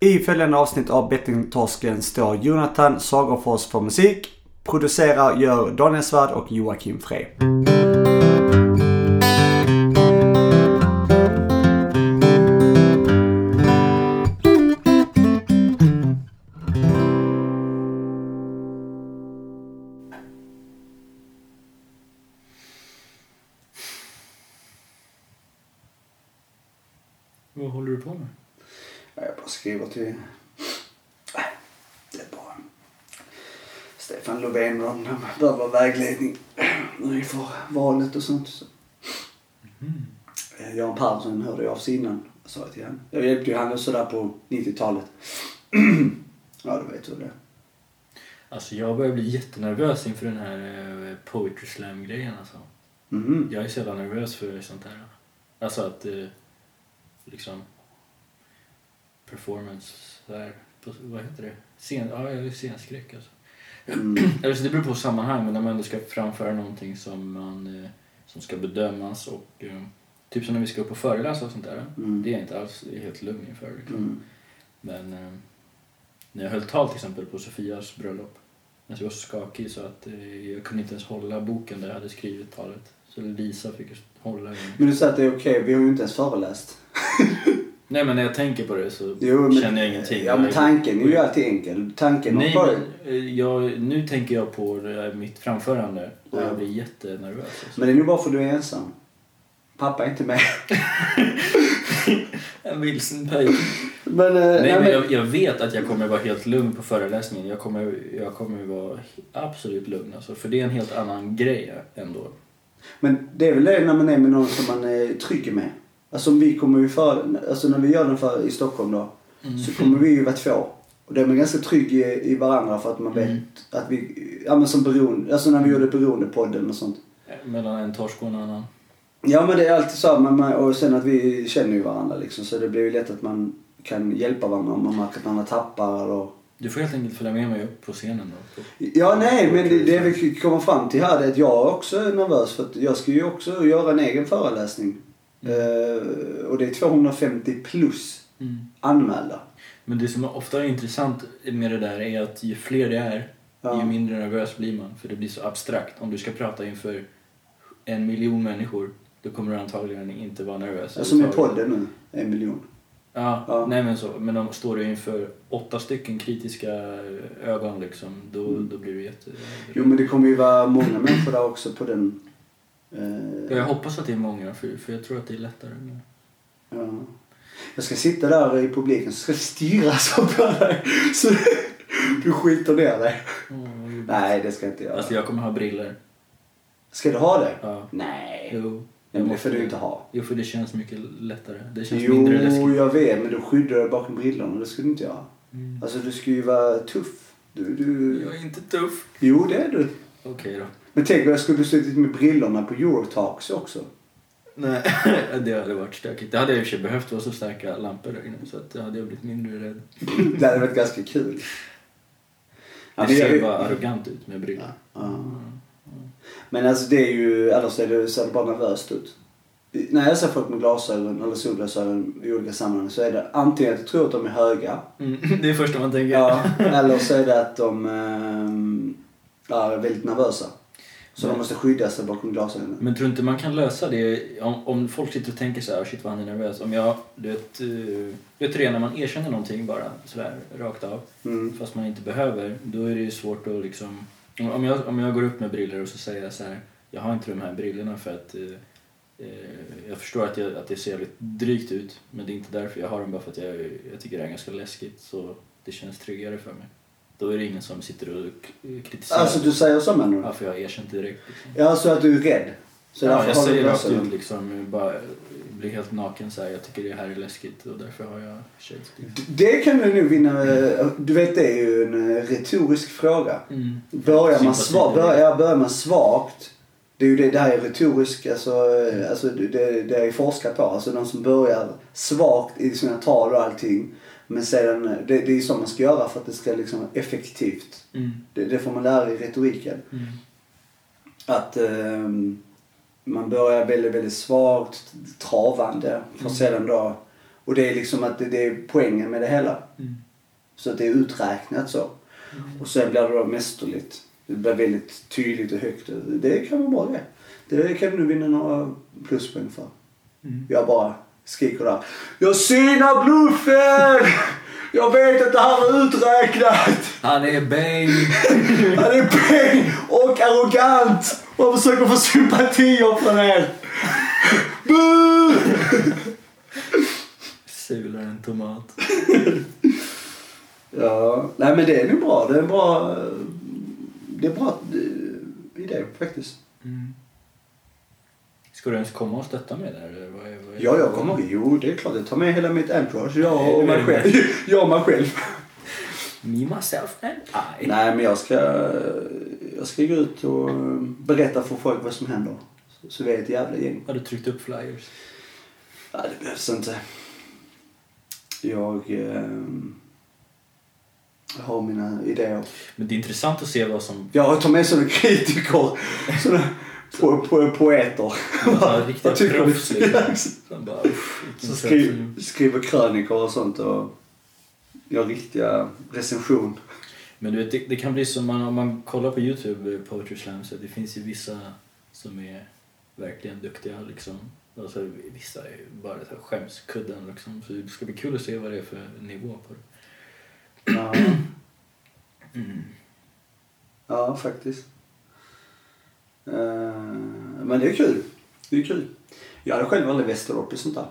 I följande avsnitt av Bettingtorsken står Jonathan Sagerfors för musik. Producerar gör Daniel Svärd och Joakim Frey. Bara skriver till... Det är bra. Stefan Löfven och de behöver vägledning inför valet och sånt. Så. Eh, Göran Persson hörde jag av sig innan. Sa jag till honom. Jag hjälpte ju honom sådär på 90-talet. ja, du vet hur det är. Alltså jag börjar bli jättenervös inför den här eh, poetry slam grejen alltså. Mhm. Jag är jävla nervös för sånt här. Alltså att eh, liksom performance här, på, vad heter det? Scen, ja, jag är scenskräck alltså. Mm. Eller så det beror på sammanhang men när man ändå ska framföra någonting som man eh, som ska bedömas och eh, typ som när vi ska upp och föreläsa och sånt där. Mm. Det är jag inte alls helt lugn inför liksom. Mm. Men eh, när jag höll tal till exempel på Sofias bröllop. Alltså jag var så skakig så att jag kunde inte ens hålla boken där jag hade skrivit talet. Så Lisa fick hålla den. Men du säger att det är okej, vi har ju inte ens föreläst. Nej men när jag tänker på det så Jo, men, känner jag ingenting. Ja, men tanken är ju alltid enkel. Tanken Nej men eh, jag, nu tänker jag på mitt framförande och Ja. jag blir jättenervös. Alltså. Men det är nog bara för att du är ensam. Pappa är inte med. En vilsen pöjk. Men, eh, Nej nej, men men, jag, jag vet att jag kommer vara helt lugn på föreläsningen. Jag kommer, jag kommer vara absolut lugn alltså. För det är en helt annan grej ändå. men det är väl det när man är med någon som man är trygg med. Alltså vi kommer ju för, alltså när vi gör den för, i Stockholm då. Mm. Så kommer vi ju vara två. Och då är man ganska trygg i, i varandra för att man vet Mm. att vi, ja men som beroende, alltså när vi gjorde beroendepodden och sånt. Mellan en torsk och en annan. Ja men det är alltid så, men man, och sen att vi känner ju varandra liksom. Så det blir ju lätt att man kan hjälpa varandra om man märker att man tappar och... Du får helt enkelt följa med mig upp på scenen då. Ja nej men det, det vi kommer fram till här är att jag också är nervös för att jag ska ju också göra en egen föreläsning. Eh, och det är 250 plus Mm. anmälda. Men det som ofta är intressant med det där är att ju fler det är, Ja. ju mindre nervös blir man. För det blir så abstrakt. Om du ska prata inför en miljon människor, då kommer du antagligen inte vara nervös. Ja, som i podden nu, en miljon. Ja, Ja. nej men så. Men om står du inför åtta stycken kritiska ögon liksom, då, Mm. då blir du jätte... Jo men det kommer ju vara många människor där också på den. Eh, Ja, Jag hoppas att det är många, för, för jag tror att det är lättare. ja. Jag ska sitta där i publiken så ska jag stirra så på dig. Så du skiter ner dig. Mm. Nej det ska jag inte göra. Alltså jag kommer ha briller. Ska du ha det? Ja. Nej. Jo. Men det får du inte ha. Jo, för det känns mycket lättare. Det känns mindre Jo, läskigt. jag vet men du skyddar dig bakom brillorna. Det ska du inte göra. Mm. Alltså du ska ju vara tuff. Du, du... Jag är inte tuff. Jo det är du. Okej då. Men tänk om jag skulle suttit med brillorna på Eurotalks också. Nej, det hade varit stökigt. Det hade jag i och för sig behövt vara så starka lampor där inne så att då hade jag blivit mindre rädd. Det hade varit ganska kul. Ja, Det ser bara arrogant ut med brillor. Ja. Men alltså det är ju, annars är det, ser det bara nervöst ut. När jag ser folk med glasögon eller solglasögon i olika sammanhang så är det antingen att jag tror att de är höga. Mm, det är första man tänker. Ja, eller så är det att de ehm, är väldigt nervösa. Så de måste skydda sig bakom glasögonen. Men tror inte man kan lösa det om, om folk sitter och tänker så här, shit vad han är nervös. Om jag, du vet, vet du det, när man erkänner någonting bara sådär rakt av, Mm. fast man inte behöver, då är det ju svårt att liksom... Om jag, om jag går upp med briller och så säger jag så här, jag har inte de här brillorna för att eh, eh, jag förstår att, jag, att det ser lite drygt ut, men det är inte därför jag har dem, bara för att jag, jag tycker det är ganska läskigt, så det känns tryggare för mig. Då är det ingen som sitter och kritiserar Alltså du säger så menar du? varför jag har erkänt direkt. Liksom. Ja, så att du är rädd. Så ja, jag säger rakt ut liksom, bara blir helt naken så här. jag tycker det här är läskigt och därför har jag shades. Det kan du nog vinna. eh, Du vet det är ju en eh, retorisk fråga. Mm. Börjar man, Sympati sva- direkt. börjar, börjar man svagt. Det är ju det, det här är retoriskt, alltså, eh, alltså det, det är forskat på. Alltså de som börjar svagt i sina tal och allting. Men sedan, eh, det, det är ju så man ska göra för att det ska liksom vara effektivt. Mm. Det, det får man lära i retoriken. Mm. Att ehm, man börjar väldigt, väldigt svagt, travande. För Mm. sedan då Och det är liksom att det, det är poängen med det hela. Mm. Så att det är uträknat så. Och sen blir det då mästerligt. Det blir väldigt tydligt och högt. Det kan vara bra det. Det kan du vinna några pluspoäng för. Mm. Jag bara skriker där. Jag synar bluffen! Jag vet att det här är uträknat! Han är Bane! Han är peng och arrogant och försöker få sympatier från er. Bu! Sular en tomat. Ja, nej men det är nog bra. Det är en bra... Det är bra eh, idé faktiskt. Mm. Ska du ens komma och stötta mig där? Eller vad är, vad är Ja, jag kommer. Jo, det är klart. Jag tar med hela mitt entourage. Jag och mig själv. Jag och mig själv. Me, myself and I. Nej, men jag ska... Jag ska gå ut och berätta för folk vad som händer. Så- Så vi är ett jävla gäng. Har du tryckt upp flyers? Nej, det behövs inte. Jag eh, har mina idéer. Men det är intressant att se vad som... Jag tar med sådana kritiker. Sådana po po poeter. Ja, riktiga proffs, liksom. Som bara, Så skri skriver krönikor och sånt och gör riktiga recension. Men du vet, det, det kan bli som man, om man kollar på Youtube, eh, Poetry Slam, så det finns ju vissa som är verkligen duktiga liksom. Alltså, vissa är bara så här skämskudden liksom. Så det ska bli kul att se vad det är för nivå på det. Ja, Mm. ja faktiskt. Eh, men det är kul. Det är kul. Jag hade själv aldrig Västerlopp och sånt där.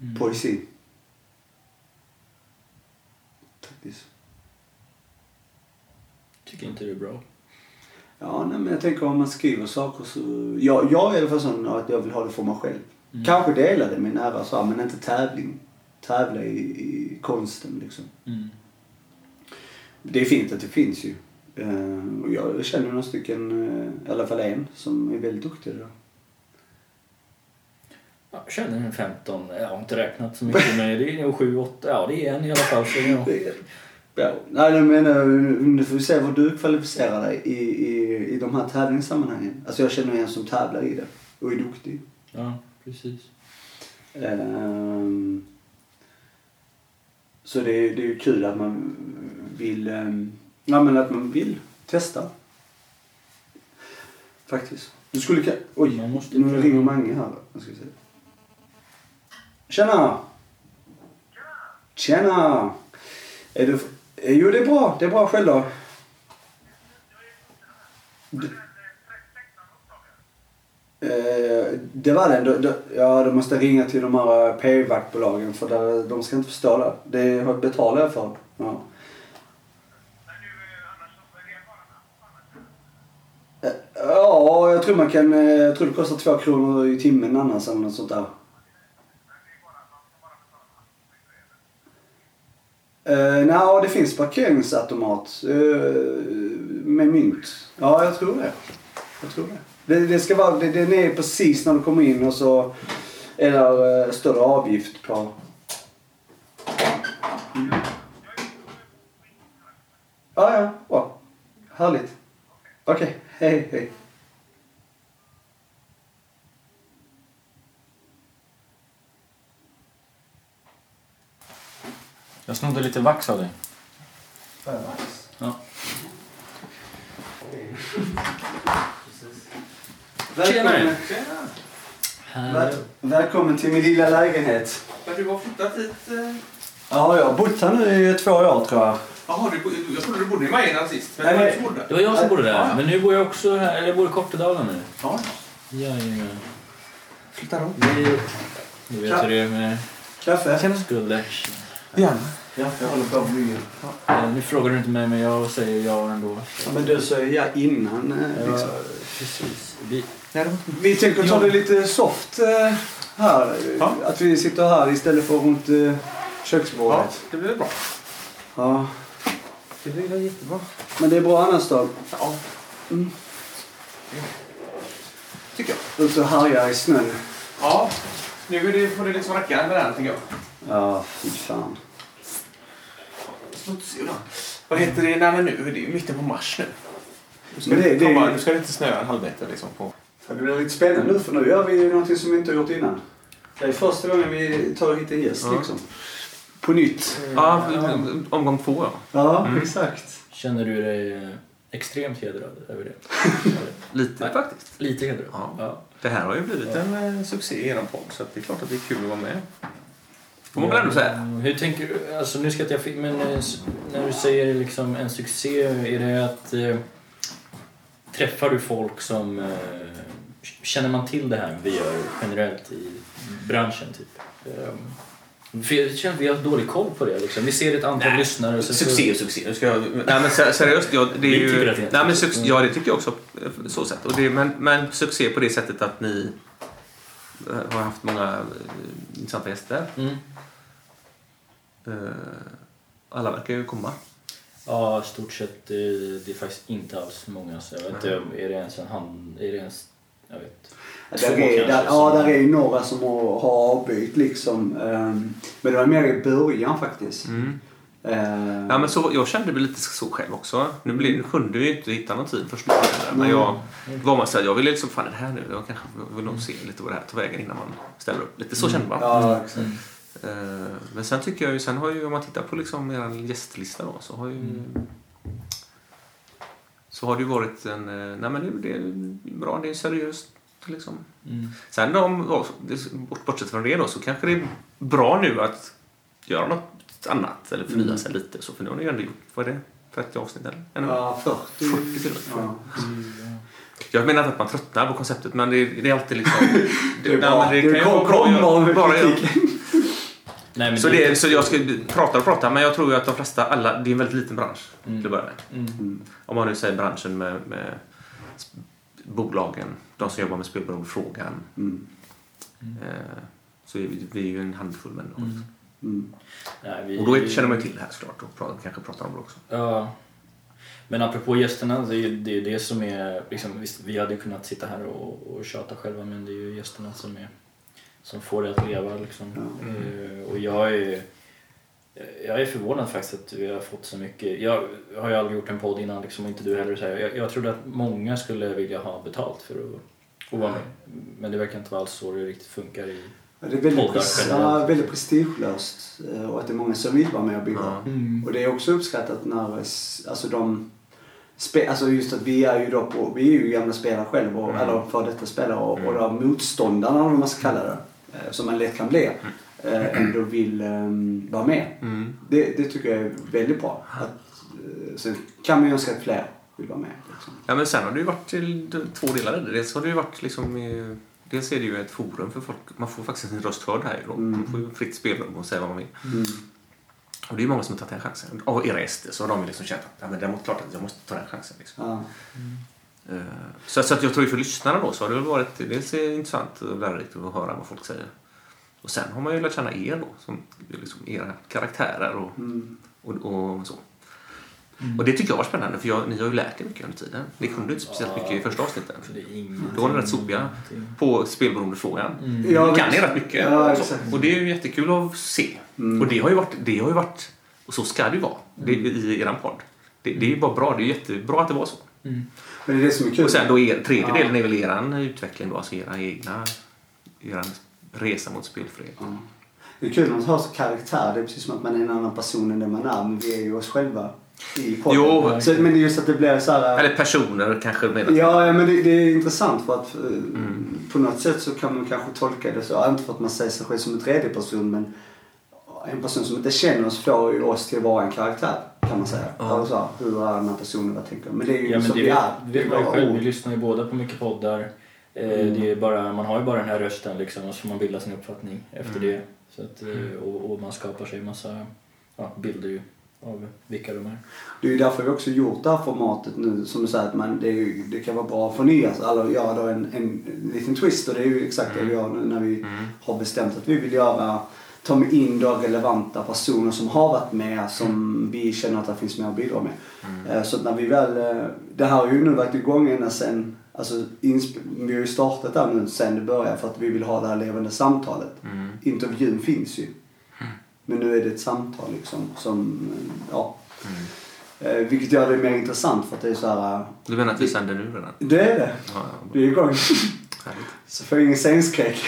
Mm. Poesi. Faktiskt. Tycker inte det är bra. Ja, nej, men jag tänker om man skriver saker så... Jag, jag är i alla fall sån att jag vill ha det för mig själv. Mm. Kanske dela det med nära så men inte tävling. Tävla i, i konsten liksom. Mm. Det är fint att det finns ju. Eh, och jag känner några stycken, eh, i alla fall en, som är väldigt duktig. Ja, jag känner en 15, jag har inte räknat så mycket men det är nog 7, 8, ja det är en i alla fall. Så ja. Det är- Ja, nej, jag menar, nu får vi se vad du kvalificerar dig i, i, i de här tävlingssammanhangen. Alltså jag känner en som tävlar i det och är duktig. ja, precis. Ehm, så det, är- det är ju kul att man vill, ehm, ja men att man vill testa. Faktiskt. Du skulle kunna, oj, Man måste nu pröva. ringer Mange här. Jag ska se. Tjena! Tjena! Är du, eh, jo det är bra, det är bra själv då. Eh, det var den. Du, du, ja, du måste ringa till de här eh, p-vaktbolagen för de ska inte förstå det. Det betalar jag för. Ja. Eh, Ja, jag tror man kan... Eh, jag tror det kostar två kronor i timmen annars eller något sånt där. Uh, Nej, det finns parkeringsautomat uh, med mynt. Ja, jag tror det. Jag tror det. Det, det ska vara, det, den är precis när du kommer in och så är det uh, större avgift på. Mm. Ja, ja. Bra. Härligt. Okej, hej, hej. Jag snodde lite vax av dig. Ja. Välkommen, Här. väl, välkommen till min lilla lägenhet. Du har flyttat hit? eh? Ja, jag har bott här nu i två år tror jag. Jaha, du, jag trodde du bodde i Majorna sist. Men Nej, det var nej. du som bodde Det var jag som bodde där. Ja, ja. Men nu bor jag också här, eller jag bor i Kortedala nu. Ja, Jajamän. flytta runt. Det- Du vet hur det är med Kaffe? skulder. Gärna. Ja, jag håller på att bygga. Eh, Nu frågar du inte mig men jag säger ja ändå. Ja, men du sa ja innan eh, Ja, liksom. precis. Vi, det var... Vi tänker ta det lite soft eh, här. Ja. Att vi sitter här istället för runt eh, ja, köksbordet. det blir bra. Ja. Det blir jättebra. Men det är bra annars då. Ja. Mm. Tycker jag. Ut och härja i snön. Ja. Nu är det, får det liksom räcka med här, tycker jag. Ja, fy fan. Smutsig då. Vad heter det? Nej, men nu är det ju mitten på mars nu. Nu ska, Men det- det, det- komma, nu ska det inte snöa en halv meter liksom. På. Det blir lite spännande nu för nu gör vi någonting som vi inte har gjort innan. Det är första gången vi tar hit en gäst Ja. liksom. På nytt. Ja, omgång två ja. Ja, Mm. exakt. Känner du dig eh, extremt hedrad över det? Lite Nej. faktiskt. Lite hedrad? Ja. ja. Det här har ju blivit en eh, succé i eran podd så det är klart att det är kul att vara med. Får man väl ändå säga. Mm, Hur tänker du? Alltså nu ska jag... Men eh, när du säger liksom en succé, är det att... Eh, träffar du folk som... Eh, känner man till det här vi gör generellt i branschen typ? Um, för jag känner att vi har dålig koll på det liksom. Vi ser ett antal Nej, lyssnare så- Succé och succé. Nu ska jag, nej men se- seriöst, ja, det är Vi ju... det nej, men succé. ja, det tycker jag också. Så sätt. Och det, men, men succé på det sättet att ni eh, har haft många eh, intressanta gäster. Mm. Eh, alla verkar ju komma. Ja, stort sett. Det är faktiskt inte alls många. Så jag vet inte, är det ens en hand... Är det ens... Jag vet. Där är, kanske där, ja, där är ju några som har, har avbytt liksom. ehm, men det var mer i början faktiskt. Mm. Ehm, Ja, men så, jag kände väl lite så själv också. Nu, blev, nu kunde vi ju inte hitta någon tid först. Men Mm. jag var man säga, jag ville liksom, fan är det här nu? Jag kanske vill nog se lite vad det här tar vägen innan man ställer upp. Lite så kände man. Ja. Mm. Eh, Men sen tycker jag ju, sen har ju, om man tittar på liksom er gästlista då, så har ju så har det ju varit en, eh, nej men det, det är bra, det är seriöst liksom. Mm. Sen om, bortsett från det då, så kanske det är bra nu att göra något annat eller förnya Mm. sig lite. Så, för nu har ni ju ändå gjort, vad är det, 30 avsnitt eller? Ja, 40. 40 till och med. Ja. Jag menar inte att man tröttnar på konceptet, men det, det är alltid liksom... Det är bra. Det kan kom- bara göra- kritik. Nej, men Så, det, så jag ska prata och prata, men jag tror ju att de flesta, alla, det är en väldigt liten bransch Mm. till att börja med. Mm. Mm. Om man nu säger branschen med, med bolagen, de som jobbar med spelberoendefrågan, Mm. eh, så är vi, vi är ju en handfull människor. Mm. Mm. Nej, vi, Och då känner man ju till det här såklart och pratar, kanske pratar om det också. Ja. Men apropå gästerna, det är ju det, är det som är... Liksom, visst, vi hade kunnat sitta här och, och tjata själva men det är ju gästerna som, är, som får det att leva. Liksom. Eh, och jag är, jag är förvånad faktiskt att vi har fått så mycket. Jag har ju aldrig gjort en podd innan liksom, och inte du heller. Så här. Jag, jag trodde att många skulle vilja ha betalt för att, att vara med. Men det verkar inte vara alls så det riktigt funkar i... Det är väldigt, pres- ja, väldigt prestigelöst eh, och att det är många som vill vara med och bidra. Ja. Och det är också uppskattat när alltså de spe, alltså just att vi är ju då på, vi är ju gamla spelare själva, och, Mm. eller för detta spelare och, Mm. och då motståndarna om man ska kalla det, eh, som man lätt kan bli, eh, ändå vill um, vara med. Mm. Det, det tycker jag är väldigt bra. Att, eh, sen kan man ju önska att fler vill vara med. Liksom. Ja, men sen har det ju varit till två delar i. Dels har det ju varit liksom... eh, Dels är det ju ett forum för folk. Man får faktiskt sin röst hörd här. Då. Mm. Man får ju fritt spelrum och säga vad man vill. Mm. Och det är många som har tagit den chansen. Av era gäster så har de liksom känt att ja, men det är klart att jag måste ta den chansen. Liksom. Ja. Eh, Så, så att jag tror ju för lyssnarna då så har det varit dels intressant och lärorikt att höra vad folk säger. Och sen har man ju lärt känna er då, som liksom era karaktärer och, Mm. och, och så. Och det tycker jag var spännande för jag, ni har ju lärt er mycket under tiden. Ni kunde inte speciellt mycket i första avsnittet. Då var ni rätt sopiga på spelberoendefrågan. Mm. Ja, Ni kan ni rätt mycket. Ja, och, och det är ju jättekul att se. Mm. Och det har ju varit, det har ju varit och så ska det ju vara det, i eran podd. Det, det är ju bara bra. Det är jättebra att det var så. Mm. Men det är det som är kul. Och sen då er, tredje Ja. delen är väl eran utveckling då, alltså era egna, eran resa mot spelfrihet. Ja. Det är kul man har så karaktär. Det är precis som att man är en annan person än den man är. Men vi är ju oss själva i podden. Jo. Så, men det är just att det blir så här... Eller personer kanske menar Ja, ja men det, det är intressant för att eh, Mm. på något sätt så kan man kanske tolka det så. Inte för att man säger sig själv som en tredje person men en person som inte känner oss får ju oss till att vara en karaktär kan man säga. Ja. Eller så, hur är den här personen, vad tänker Men det är ju Ja, så det vi är. våra själv. ord. Vi lyssnar ju båda på mycket poddar. Eh, Mm. det är bara, man har ju bara den här rösten liksom, och så får man bilda sin uppfattning efter Mm. det. Så att, eh, och, och man skapar sig en massa ja, bilder av vilka de är. Det är ju därför vi också gjort det här formatet nu. Som du säger, att man, det, ju, det kan vara bra att förnya sig. Eller göra då en, en liten twist. Och det är ju exakt det vi gör nu när vi Mm. har bestämt att vi vill göra ta med in då relevanta personer som har varit med som vi känner att det finns mer att bidra med. Mm. Eh, Så att när vi väl, det här har ju nu varit igång ända sen, alltså vi har ju startat där nu sen det började för att vi vill ha det här levande samtalet. Mm. Intervjun finns ju. Men nu är det ett samtal liksom som, eh, ja. Mm. Eh, Vilket gör det mer intressant för att det är så här, eh, Du menar att vi sänder nu redan? det är det. Ja, Det är igång. Så får jag ingen scenskräck.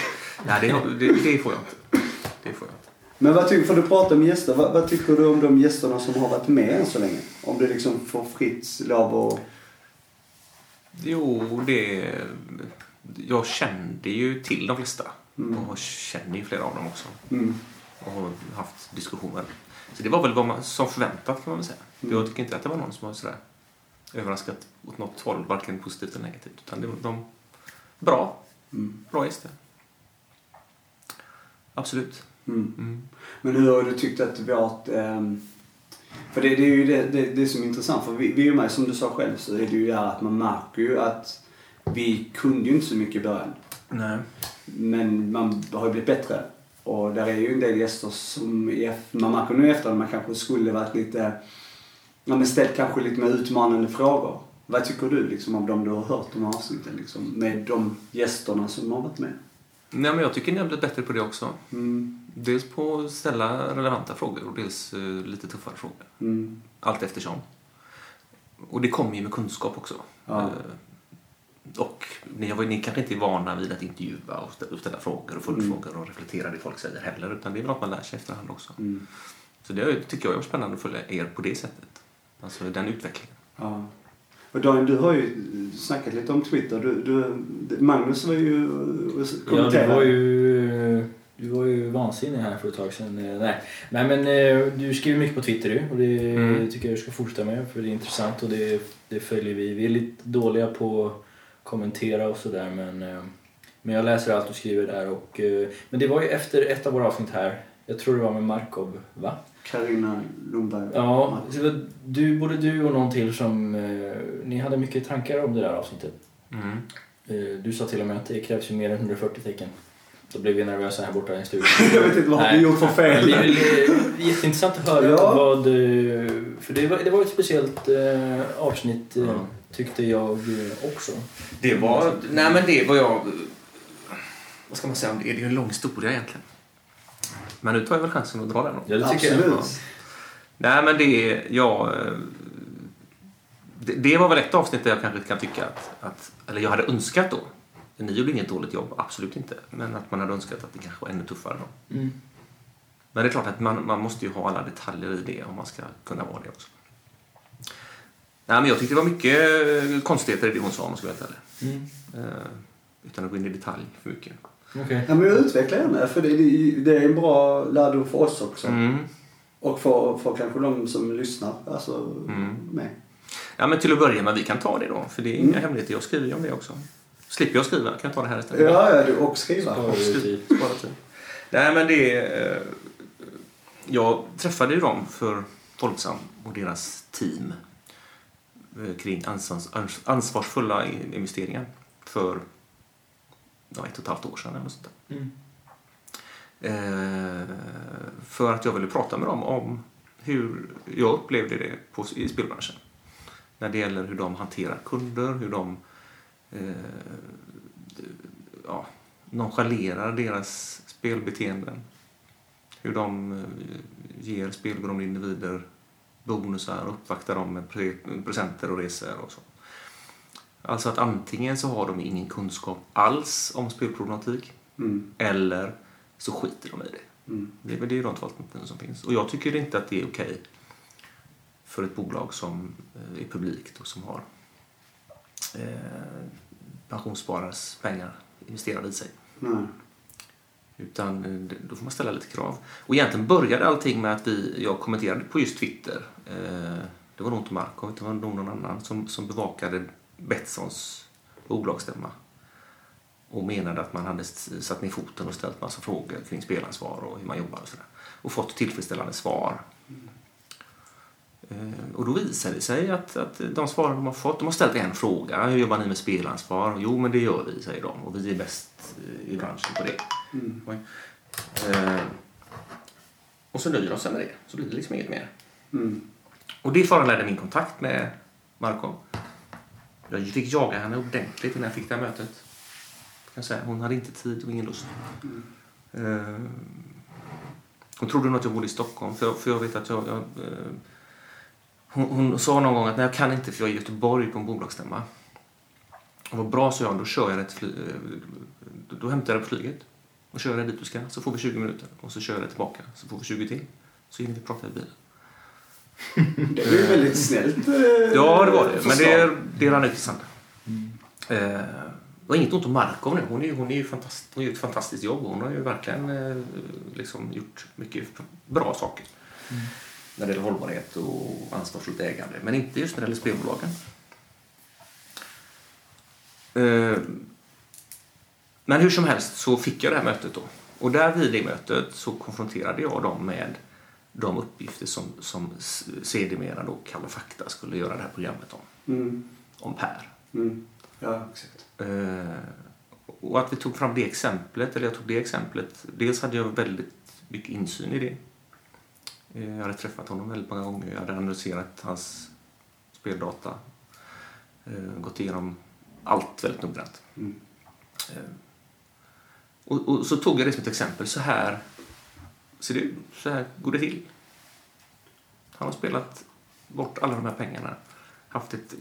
Nej, det, det, det får jag inte. Det får jag inte. Men vad tycker, för du pratar om gäster, vad, vad tycker du om de gästerna som har varit med än så länge? Om du liksom får fritt lov och... Jo, det... Jag kände ju till de flesta. Mm. Och känner ju flera av dem också. Mm. Och har haft diskussioner. Så det var väl vad man, som förväntat kan man väl säga. Mm. Jag tycker inte att det var någon som var sådär överraskat åt något håll, varken positivt eller negativt. Utan det var de bra, Mm. bra gäster. Absolut. Mm. Mm. Men hur har du tyckt att vårt... ehm, för det, det är ju det, det, det som är intressant. För vi, vi är ju med, som du sa själv, så är det ju det här att man märker ju att vi kunde ju inte så mycket i början. Nej. Men man har ju blivit bättre. Och där är ju en del gäster som man märker nu efter att man kanske skulle varit lite... Ja, men ställt kanske lite mer utmanande frågor. Vad tycker du liksom om de du har hört de här avsnitten liksom, med de gästerna som har varit med? Nej, men jag tycker ni har blivit bättre på det också. Mm. Dels på att ställa relevanta frågor och dels eh, lite tuffare frågor. Mm. Allt eftersom. Och det kommer ju med kunskap också. Ja. Eh, Och ni, ni kanske inte är vana vid att intervjua och ställa, ställa frågor och följdfrågor och reflektera det folk säger heller. Utan det är väl något man lär sig efterhand också. Mm. Så det tycker jag är spännande att följa er på det sättet. Alltså den utvecklingen. Ja. Och Daniel, du har ju snackat lite om Twitter. Du, du, Magnus var ju och Ja, kommenterade. var ju, du var ju vansinnig här för ett tag sedan. Eh, Nej, Nej men eh, du skriver mycket på Twitter och det Mm. tycker jag du ska fortsätta med för det är intressant och det, det följer vi. Vi är lite dåliga på att kommentera och sådär men, eh, men jag läser allt du skriver där och men det var ju efter ett av våra avsnitt här, jag tror det var med Markov, va? Carina Lundberg. Ja, så det var du, både du och någon till som, ni hade mycket tankar om det där avsnittet. Mm. Du sa till och med att det krävs ju mer än 140 tecken. Då blev vi nervösa här borta i studion. Jag vet inte vad Nej. vi gjort för fel. Det är är jätteintressant att höra Ja. vad... eh, För det var, det var ett speciellt eh, avsnitt Ja. tyckte jag eh, också. Det var... Nej men det var jag... Vad ska man säga om det? Det är ju en lång historia egentligen. Men nu tar jag väl chansen att dra den. Ja, det tycker Absolut. jag. Nej, men det... Jag, eh, det, det var väl ett avsnitt där jag kanske kan tycka att, att... Eller jag hade önskat då. Ni gjorde inget dåligt jobb, absolut inte. Men att man hade önskat att det kanske var ännu tuffare då. Mm. Men det är klart att man, man måste ju ha alla detaljer i det om man ska kunna vara det också. Nej, men jag tyckte det var mycket eh, konstigheter i det hon sa om man vara ärlig. Mm. Eh, utan att gå in i detalj för mycket. Okej. Ja, men jag utvecklar gärna, för det, det, det är en bra lärdom för oss också. Mm. Och för, för kanske de som lyssnar alltså, Mm. med. Ja, men till att börja med, vi kan ta det då. För det är inga Mm. hemligheter. Jag skriver ju om det också. Slipper jag skriva kan jag ta det här istället. Ja, ja, du och skriva. Spara tid. Spara tid. Nej, men det... är, eh, Jag träffade ju dem för Folksam och deras team eh, kring ansvars, ans- ansvarsfulla investeringar för ja, ett och ett halvt år sedan eller sånt där. Mm. Eh, för att jag ville prata med dem om hur jag upplevde det på, i spelbranschen. När det gäller hur de hanterar kunder, hur de eh, ja, nonchalerar deras spelbeteenden. Hur de eh, ger spelberoende individer bonusar och uppvaktar dem med pre- presenter och resor och så. Alltså att antingen så har de ingen kunskap alls om spelproblematik Mm. eller så skiter de i det. Mm. Det det är de två alternativen som finns. Och jag tycker inte att det är okej för ett bolag som eh, är publikt och som har eh, pensionssparares pengar investerade i sig. Nej. Utan eh, då får man ställa lite krav. Och egentligen började allting med att vi, jag kommenterade på just Twitter. Eh, det var nog inte Markov, det var nog någon annan som, som bevakade Betssons bolagsstämma. Och menade att man hade satt ner foten och ställt massa frågor kring spelansvar och hur man jobbar och sådär. Och fått tillfredsställande svar. Eh, Och då visade det sig att, att de svaren de har fått, de har ställt en fråga. Hur jobbar ni med spelansvar? Jo, men det gör vi, säger de. Och vi är bäst eh, i branschen på det. Mm. Eh, och så nöjer de sig med det. Så blir det liksom inget mer. Mm. Och det föranledde min kontakt med Marco. Jag fick jaga henne ordentligt innan jag fick det här mötet. Kan jag säga. Hon hade inte tid och ingen lust. Eh, hon trodde nog att jag bodde i Stockholm. För för jag vet att jag... jag eh, hon, hon sa någon gång att nej, jag kan inte för jag är i Göteborg på en bolagsstämma. Och vad bra, sa jag, då kör jag fly, eh, då, hämtar jag det på flyget. och kör jag dit du ska så får vi 20 minuter. Och så kör jag tillbaka så får vi 20 till. Så hinner vi prata i bilen. Det är ju väldigt snällt. eh, Ja, det var det. Men det, det rann ut i sanden. Eh, och inget ont om Markov nu. Hon, är, hon, är ju fantast, hon gör ett fantastiskt jobb. Hon har ju verkligen eh, liksom gjort mycket bra saker. När det gäller hållbarhet och ansvarsfullt ägande. Men inte just när det gäller spelbolagen. Eh, men hur som helst så fick jag det här mötet då. Och där vid det mötet så konfronterade jag dem med de uppgifter som, som sedermera då Kalla fakta skulle göra det här programmet om. Mm. Om Per. Mm. Ja, exakt. Eh, och att vi tog fram det exemplet, eller jag tog det exemplet. Dels hade jag väldigt mycket insyn i det. Eh, jag hade träffat honom väldigt många gånger. Jag hade analyserat hans speldata. Eh, gått igenom allt väldigt noggrant. Mm. Eh, och, och så tog jag det som ett exempel. Så här ser det ut. Så här går det till. Han har spelat bort alla de här pengarna. Haft ett,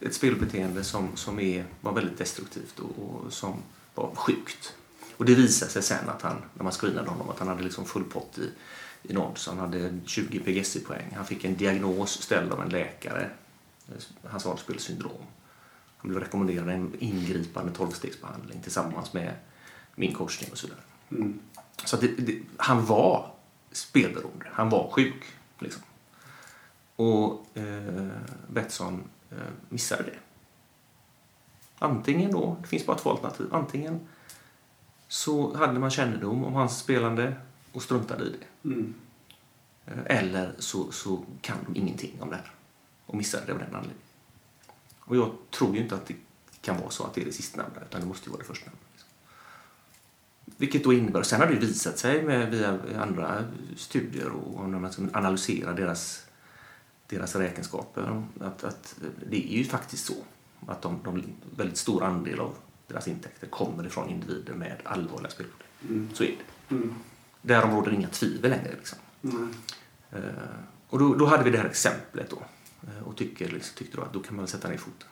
ett spelbeteende som, som är, var väldigt destruktivt och, och som var sjukt. Och det visade sig sen att han, när man screenade honom, att han hade liksom full pott i, i Nodds. Han hade 20 PGSI-poäng. Han fick en diagnos ställd av en läkare. Hans vadspelssyndrom. Han blev rekommenderad en ingripande 12-stegsbehandling tillsammans med min coachning och så vidare. Mm. Så det, det, han var spelberoende. Han var sjuk. Liksom. Och eh, Betsson eh, missade det. Antingen då, det finns bara två alternativ. Antingen så hade man kännedom om hans spelande och struntade i det. Mm. Eh, Eller så, så kan de ingenting om det här och missade det av den anledningen. Och jag tror ju inte att det kan vara så att det är det sistnämnda, utan det måste ju vara det förstnämnda. Liksom. Vilket då innebär, sen har det visat sig med, via andra studier och när man ska analysera deras, deras räkenskaper, att, att det är ju faktiskt så att de, de väldigt stor andel av deras intäkter kommer ifrån individer med allvarliga spelproblem. Mm. Så är det. Mm. Därom råder inga tvivel längre. Liksom. Mm. Eh, och då, då hade vi det här exemplet då. Eh, och tycker, liksom, tyckte då att då kan man sätta ner foten.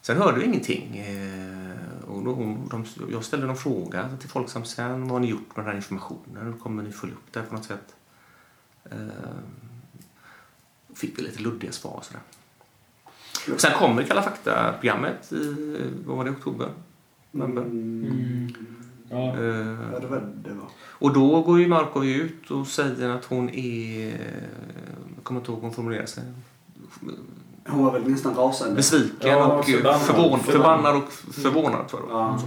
Sen hörde vi ingenting. Eh, och då, de, jag ställde någon fråga till Folksam sen. Vad har ni gjort med den här informationen? Hur kommer ni följa upp det här på något sätt? Eh, fick vi lite luddiga svar. Sådär. Och sen kommer Kalla fakta-programmet i vad var det, oktober? November? Mm. Ja. Eh, Ja, det var det var. och då går ju Markov ut och säger att hon är... Jag kommer inte ihåg hur hon formulerar sig. Hon var väl nästan rasande. Besviken Ja, och förbannad. Förbannad. och förvånad tror jag. Ja. Så.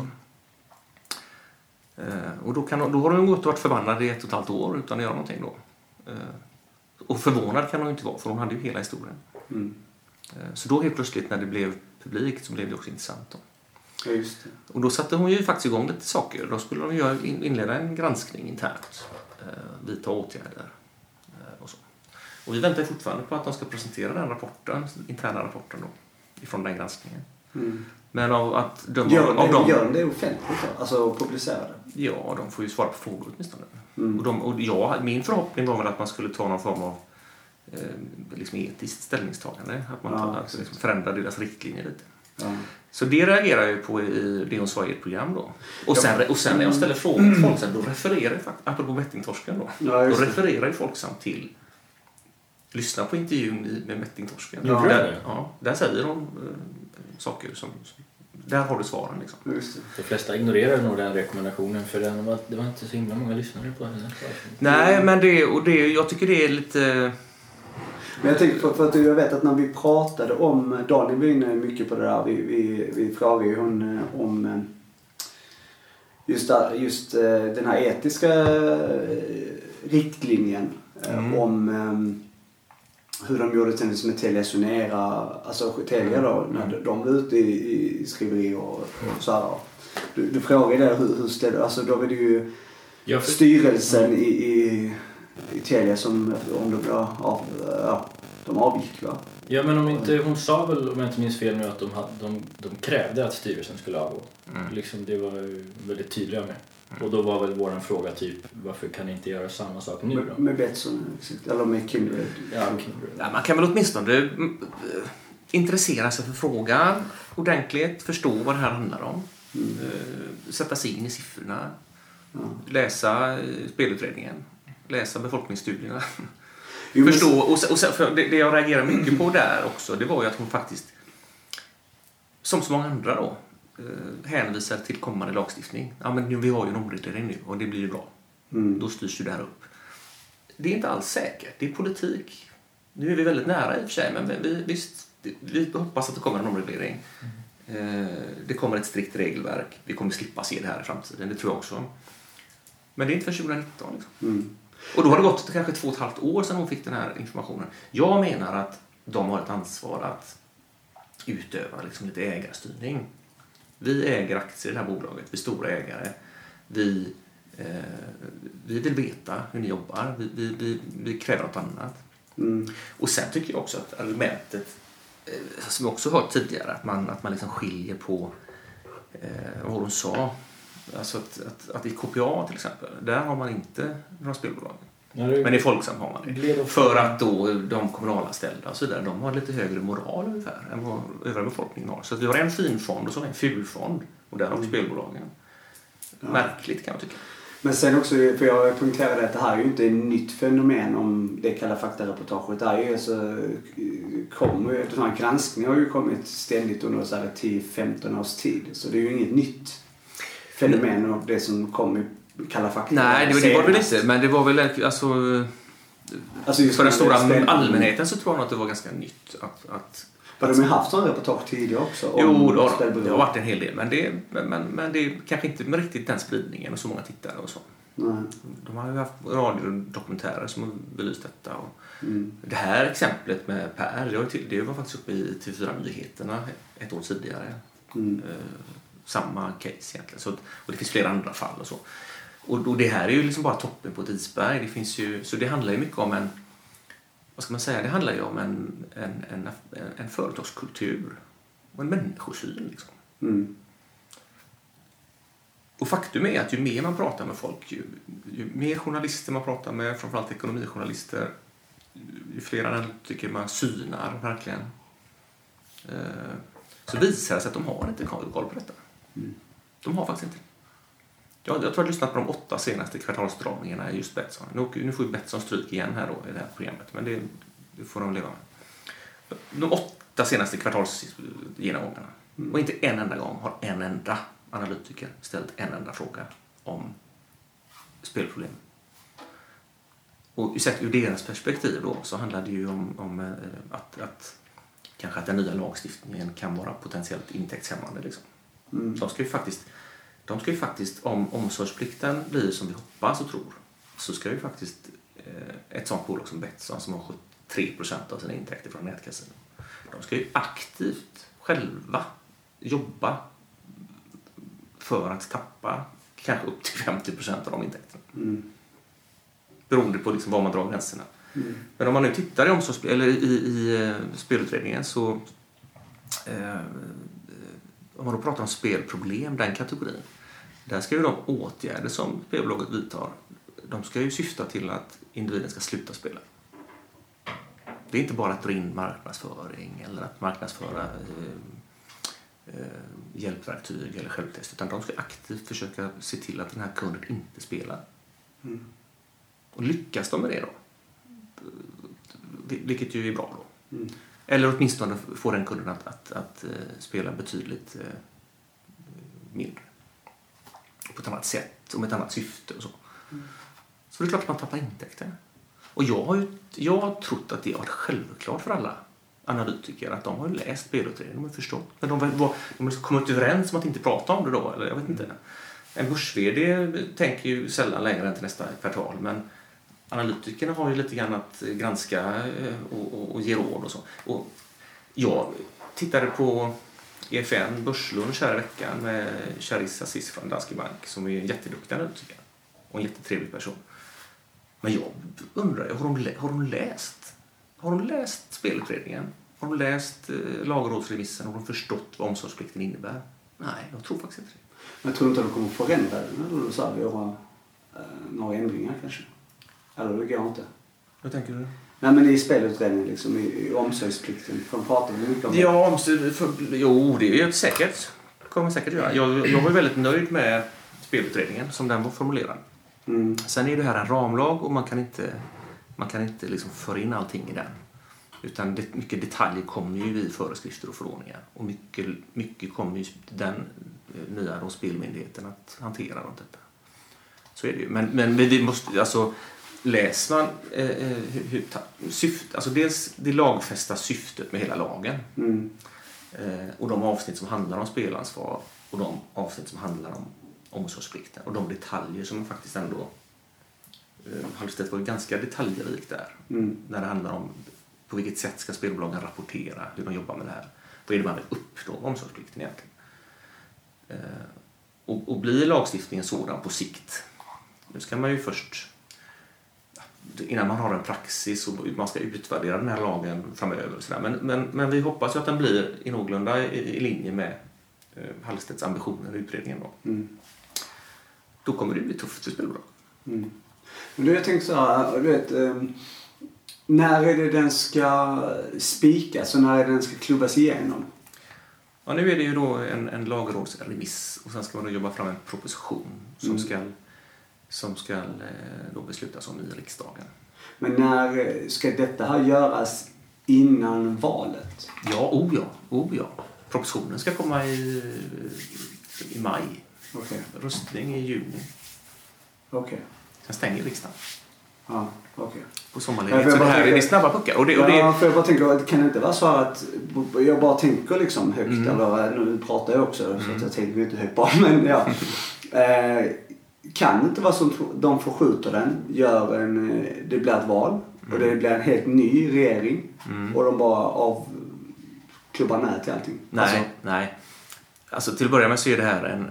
Eh, Och då, kan, då har hon gått och varit förbannad i ett och ett halvt år utan att göra någonting då. Eh, Och förvånad kan hon inte vara för hon hade ju hela historien. Mm. Så då helt plötsligt när det blev publikt så blev det också intressant. Då. Ja, just det. Och då satte hon ju faktiskt igång lite saker. Då skulle de inleda en granskning internt. Eh, vidta åtgärder. Eh, och, så. och vi väntar fortfarande på att de ska presentera den rapporten, interna rapporten då, ifrån den granskningen. Mm. Men av att döma Gör, av det, dem... gör de det offentligt då? Alltså publicera det? Ja, de får ju svara på frågor åtminstone. Mm. Och, de, och jag, min förhoppning var väl att man skulle ta någon form av eh, liksom etiskt ställningstagande. Att man Ja, tar, liksom förändrar deras riktlinjer lite. Ja. Så det reagerar jag ju på i det hon sa i ett program då. Och sen, och sen när jag ställer frågor till Folksam, då refererar jag faktiskt, apropå bettingtorsken då, Ja, då refererar ju Folksam till Lyssna på intervjun med Mättingtorsken. Ja. där, ja, där säger de eh, saker som... som- Där har du svaren liksom. Just det. De flesta ignorerar nog den rekommendationen för den var, det var inte så himla många lyssnare på den. Nej, men det, och det, jag tycker det är lite... Men jag tänkte för, för att jag vet att när vi pratade om, Daniel var inne mycket på det där, vi, vi, vi frågade ju hon eh, om eh, just, där, just eh, den här etiska riktlinjen Mm. om hur de gjorde till exempel med Telia Sonera, alltså Telia då, när de var ute i, i skriverier och, och så här. Du, du frågade hur, hur ställer, alltså då var det ju Jag för, styrelsen i, i, i Telia som, om de, ja, ja, ja, de avgick va? ja men om inte, hon sa väl om jag inte minns fel nu att de, hade, de, de krävde att styrelsen skulle avgå. Mm. Liksom, det var ju väldigt tydliga med. Och då var väl våran fråga typ varför kan ni inte göra samma sak nu Med, då? med Betsson, eller med Kindred. Ja, Ja, man kan väl åtminstone mm, eh, intressera sig för frågan ordentligt, förstå vad det här handlar om. Mm. Eh, sätta sig in i siffrorna, läsa eh, spelutredningen, läsa befolkningsstudierna. Jo, men- Förstå, och, och för det, det jag reagerar mycket på där också, det var ju att hon faktiskt, som så många andra då, eh, hänvisar till kommande lagstiftning. Ja, men nu, vi har ju en omreglering nu och det blir ju bra. Mm. Då styrs ju det här upp. Det är inte alls säkert. Det är politik. Nu är vi väldigt nära i och för sig, men vi, visst, vi hoppas att det kommer en omreglering. Eh, Det kommer ett strikt regelverk. Vi kommer slippa se det här i framtiden, det tror jag också. Men det är inte för 2019. Liksom. Mm. Och då har det gått kanske två och ett halvt år sedan hon fick den här informationen. Jag menar att de har ett ansvar att utöva liksom lite ägarstyrning. Vi äger aktier i det här bolaget, vi är stora ägare. Vi, eh, vi vill veta hur ni jobbar, vi, vi, vi, vi kräver något annat. Mm. Och sen tycker jag också att argumentet, eh, som jag också hört tidigare, att man, att man liksom skiljer på eh, vad hon sa. Alltså att, att, att i KPA till exempel, där har man inte några spelbolag. Ja, det Men i Folksam har man det. För att då de kommunalanställda och så vidare, de har lite högre moral ungefär än vad övriga befolkningen har. Så att vi har en finfond och så har vi en fulfond. Och där har vi spelbolagen. Märkligt kan jag tycka. Men sen också, för jag poängterade att det här är ju inte ett nytt fenomen om det Kalla fakta-reportaget. Det är ju alltså, kommer ju, den här granskningen har ju kommit ständigt under så här 10-15 års tid. Så det är ju inget nytt fenomen av det som kom i Kalla fakta. Nej, det, det var det väl senast. inte. Men det var väl alltså... Alltså För den stora spel- allmänheten så tror jag att det var ganska nytt. Att, att, Har de ju haft sådana reportage tidigare också? jo, det har, det har varit en hel del. Men det, men, men, men det är kanske inte med riktigt den spridningen och så många tittare och så. Nej. De har ju haft radiodokumentärer som har belyst detta. Och Mm. det här exemplet med Per, det var, till, det var faktiskt uppe i TV4 Nyheterna ett år tidigare. Mm. Samma case egentligen. Så, och det finns flera andra fall och så. Och, och det här är ju liksom bara toppen på ett isberg. Det finns ju, så det handlar ju mycket om en, vad ska man säga, det handlar ju om en, en, en, en, en företagskultur och en människosyn. Liksom. Mm. Och faktum är att ju mer man pratar med folk, ju, ju mer journalister man pratar med, framförallt ekonomijournalister, ju fler analytiker man synar verkligen, eh, så visar det sig att de har inte koll på detta. De har faktiskt inte. Jag, jag tror jag har lyssnat på de åtta senaste kvartalsdragningarna i just Betsson. Nu, nu får ju Betsson stryk igen här då i det här programmet, men det, det får de leva med. De åtta senaste kvartalsgenomgångarna. Och inte en enda gång har en enda analytiker ställt en enda fråga om spelproblem. Och sett ur deras perspektiv då så handlar det ju om, om eh, att, att kanske att den nya lagstiftningen kan vara potentiellt intäktshämmande. Liksom. De ska ju faktiskt, de ska ju faktiskt, om omsorgsplikten blir som vi hoppas och tror, så ska ju faktiskt eh, ett sånt bolag som Betsson som har 73 procent av sina intäkter från nätkasinon, de ska ju aktivt själva jobba för att tappa kanske upp till 50 procent av de intäkterna. Mm. Beroende på liksom var man drar gränserna. Men om man nu tittar i, omsorgs- eller i, i eh, spelutredningen så eh, om man då pratar om spelproblem, den kategorin, där ska ju de åtgärder som spelbolaget vidtar, de ska ju syfta till att individen ska sluta spela. Det är inte bara att dra in marknadsföring eller att marknadsföra eh, eh, hjälpverktyg eller självtest, utan de ska aktivt försöka se till att den här kunden inte spelar. Och lyckas de med det då, vil- vilket ju är bra då, eller åtminstone få den kunden att, att, att eh, spela betydligt eh, mindre. På ett annat sätt och med ett annat syfte och så. Så det är klart att man tappar intäkter. Och jag har, ju, jag har trott att det har varit självklart för alla analytiker att de har läst de har förstått. Men de, var, var- de har kommit överens om att inte prata om det då, eller jag vet inte. En börs tänker ju sällan längre än till nästa kvartal, men analytikerna har ju lite grann att eh, granska eh, och, och, och ge råd och så. Och jag tittade på EFN Börslunch här i veckan med Charissa Aziz från Danske Bank som är en jätteduktig analytiker och en jättetrevlig person. Men jag undrar, har hon, har hon läst? Har hon läst spelutredningen? Har hon läst eh, lagrådsremissen? Har hon förstått vad omsorgsplikten innebär? Nej, jag tror faktiskt inte det. Men tror du inte att de kommer förändra den eller så här, göra eh, några ändringar kanske. Eller det går inte. Vad tänker du? Nej men i spelutredningen liksom, i, i omsorgsplikten. För de pratar väl mycket om det. Ja, om- för, jo, det är säkert. kommer säkert göra. Jag, jag var väldigt nöjd med spelutredningen som den var formulerad. Mm. Sen är det här en ramlag och man kan inte, man kan inte liksom föra in allting i den. Utan det, mycket detaljer kommer ju i föreskrifter och förordningar. Och mycket, mycket kommer ju den eh, nya då, spelmyndigheten att hantera runt detta. Så är det ju. Men, men vi måste, alltså, läser man eh, eh, hur, syft, alltså dels det lagfästa syftet med hela lagen Mm. eh, och de avsnitt som handlar om spelansvar och de avsnitt som handlar om omsorgsplikten och de detaljer som faktiskt ändå eh, Hallstedt var ganska detaljrik där Mm. när det handlar om på vilket sätt ska spelbolagen rapportera hur de jobbar med det här. Vad är det man vill uppnå med omsorgsplikten egentligen? Eh, och, och blir lagstiftningen sådan på sikt? Nu ska man ju först innan man har en praxis och man ska utvärdera den här lagen framöver. och Så där. Men, men, men vi hoppas ju att den blir i någorlunda i, i linje med eh, Hallstedts ambitioner i utredningen. Då. Mm. då kommer det bli tufft för spelbolag. Mm. Men du, jag tänkte så här, du vet, ehm, när är det den ska spikas och när är det den ska klubbas igenom? Ja, nu är det ju då en, en lagrådsremiss och sen ska man då jobba fram en proposition som Mm. ska, som ska eh, då beslutas om i riksdagen. Men när eh, ska detta här göras innan valet? Ja, oh ja, oh ja. Propositionen ska komma i, i maj. Okej, Röstning i juni. okej. Sen stänger riksdagen Ja, okej. på sommarledighet. Så det här är det snabba puckar. Och det, och det, Ja, för jag bara tänker, kan det inte vara så att jag bara tänker liksom högt, Mm. eller nu pratar jag också så att jag tänker inte högt bara, men ja. Kan inte vara så att de förskjuter den, gör en, eh, det blir ett val och det blir en helt ny regering Mm. och de bara av klubbar nej till allting? Nej, Alltså, nej. Alltså till att börja med så är det här en...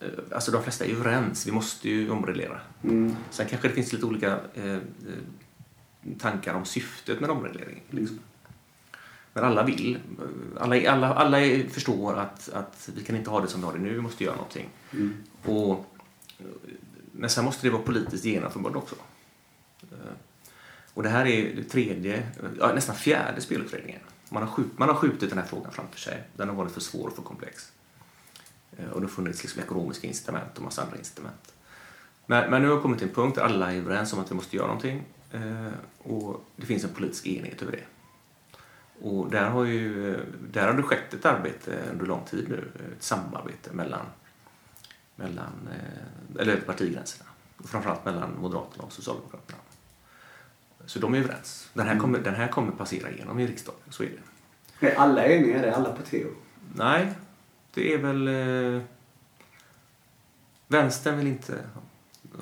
eh, Alltså de flesta är ju överens. Vi måste ju omreglera. mm, Sen kanske det finns lite olika eh, eh, tankar om syftet med omreglering. Liksom. Men alla vill. Alla, alla, alla förstår att, att vi kan inte ha det som vi har det nu. Vi måste göra någonting. mm, Och, men sen måste det vara politiskt genomförbart också. Eh, och det här är tredje, ja, nästan fjärde spelutredningen. Man har, skjut, man har skjutit den här frågan framför sig. Den har varit för svår och för komplex. Eh, och det har funnits liksom ekonomiska incitament och massa andra incitament. Men, men nu har vi kommit till en punkt där alla är överens om att vi måste göra någonting. Eh, och det finns en politisk enighet över det. Och där har, ju, där har det skett ett arbete under lång tid nu. Ett samarbete mellan mellan, eh, eller över partigränserna. Framförallt mellan Moderaterna och Socialdemokraterna. Så de är överens. Den här kommer, den här kommer passera igenom i riksdagen, så är det. är alla eniga? Är det alla partier? Nej, det är väl... Eh, vänstern vill inte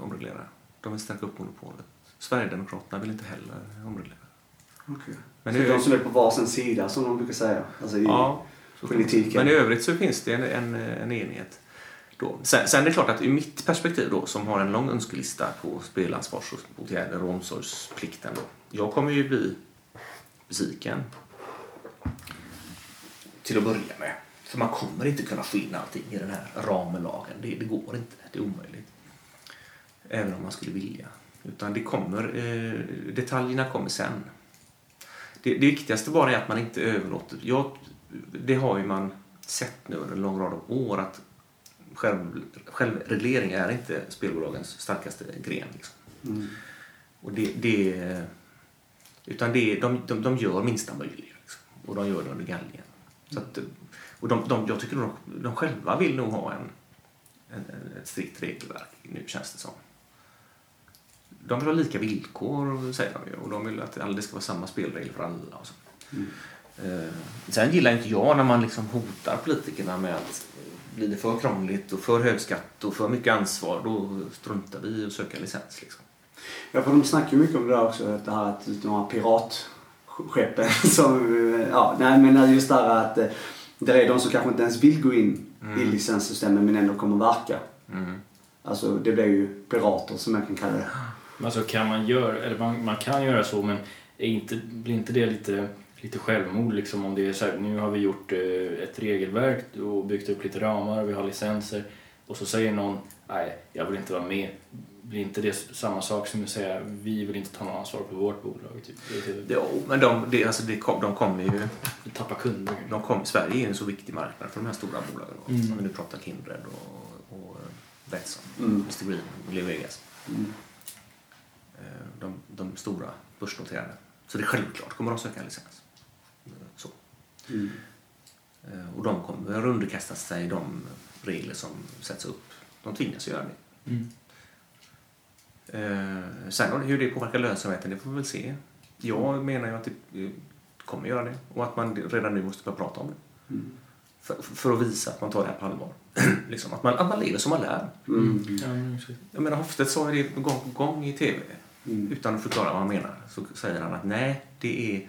omreglera. De vill stärka upp monopolet. Sverigedemokraterna vill inte heller omreglera. Okay. Men så det är de som är på varsin sida som de brukar säga? Alltså i Ja, politiken? Men i övrigt så finns det en, en, en enighet. Då. Sen, sen är det klart att ur mitt perspektiv då, som har en lång önskelista på spelansvarsåtgärder och omsorgsplikten. Då, jag kommer ju bli besviken. Till att börja med. För man kommer inte kunna få in allting i den här ramlagen. Det, det går inte. Det är omöjligt. Även om man skulle vilja. Utan det kommer, eh, detaljerna kommer sen. Det, det viktigaste bara är att man inte överlåter. Jag, det har ju man sett nu under en lång rad av år att själv, självreglering är inte spelbolagens starkaste gren. Liksom. Mm. Och det, det, utan det, de, de, de gör minsta möjliga. Liksom. Och de gör det under galgen. Så att, och de, de, jag tycker de, de själva vill nog ha en, en, ett strikt regelverk nu känns det som. De vill ha lika villkor säger de ju. Och de vill att det ska vara samma spelregler för alla. Och så. Eh, sen gillar inte jag när man liksom hotar politikerna med att blir det för krångligt och för hög skatt och för mycket ansvar då struntar vi i att söka licens. Liksom. Ja, för de snackar ju mycket om det där också. att Det här att de här piratskeppen som... Ja, nej men just det här att eh, det är de som kanske inte ens vill gå in i licenssystemet men ändå kommer verka. Mm. Alltså det blir ju pirater som jag kan kalla det. Men Alltså kan man göra, eller man, man kan göra så men är inte, blir inte det lite, lite självmord liksom om det är så här, nu har vi gjort eh, ett regelverk och byggt upp lite ramar, vi har licenser och så säger någon nej, jag vill inte vara med. blir inte det samma sak som att säga vi vill inte ta något ansvar på vårt bolag? Typ. Typ, Jo, men de, det, alltså det kom, de kommer ju... vi tappar kunder. De kom, Sverige är en så viktig marknad för de här stora bolagen. då. Mm. Om nu pratar Kindred och, och eh, Betsson, Mm. Mr Green och Leo Vegas. Mm. Eh, De, de stora börsnoterade. Så det är självklart kommer de söka en licens. Mm. Eh, Och de kommer underkasta sig de regler som sätts upp. De tvingas göra det. Mm. Eh, sen hur det påverkar lönsamheten, det får vi väl se. Jag menar ju att det eh, kommer göra det och att man redan nu måste börja prata om det. Mm. För, för att visa att man tar det här på allvar. liksom, att, man, att man lever som man lär. Mm. Exakt. Jag menar, Hofstedt sa ju det gång på gång i tv Mm. utan att förklara vad han menar. Så säger han att nej, det är,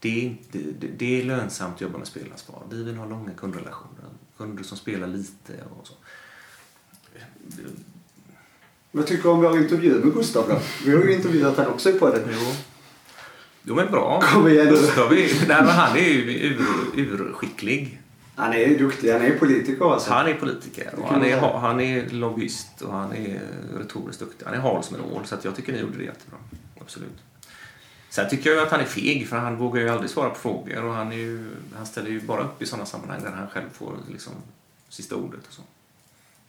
det är, inte, det, är lönsamt att jobba med spelansvar. Vi vill ha långa kundrelationer. Kunder som spelar lite och så. Vad tycker du om vår intervju med Gustav då? Vi har ju intervjuat han också på det. Jo. Jo men bra. Kom igen. Gustav är, nej, han är ju ur, urskicklig. Han är duktig. Han är politiker alltså. Han är politiker och han är, han är lobbyist och han är retoriskt duktig. Han är hal som en ål så jag tycker ni gjorde det jättebra. Absolut. Sen tycker jag att han är feg för han vågar ju aldrig svara på frågor och han, är ju, han ställer ju bara upp i sådana sammanhang där han själv får liksom sista ordet och så.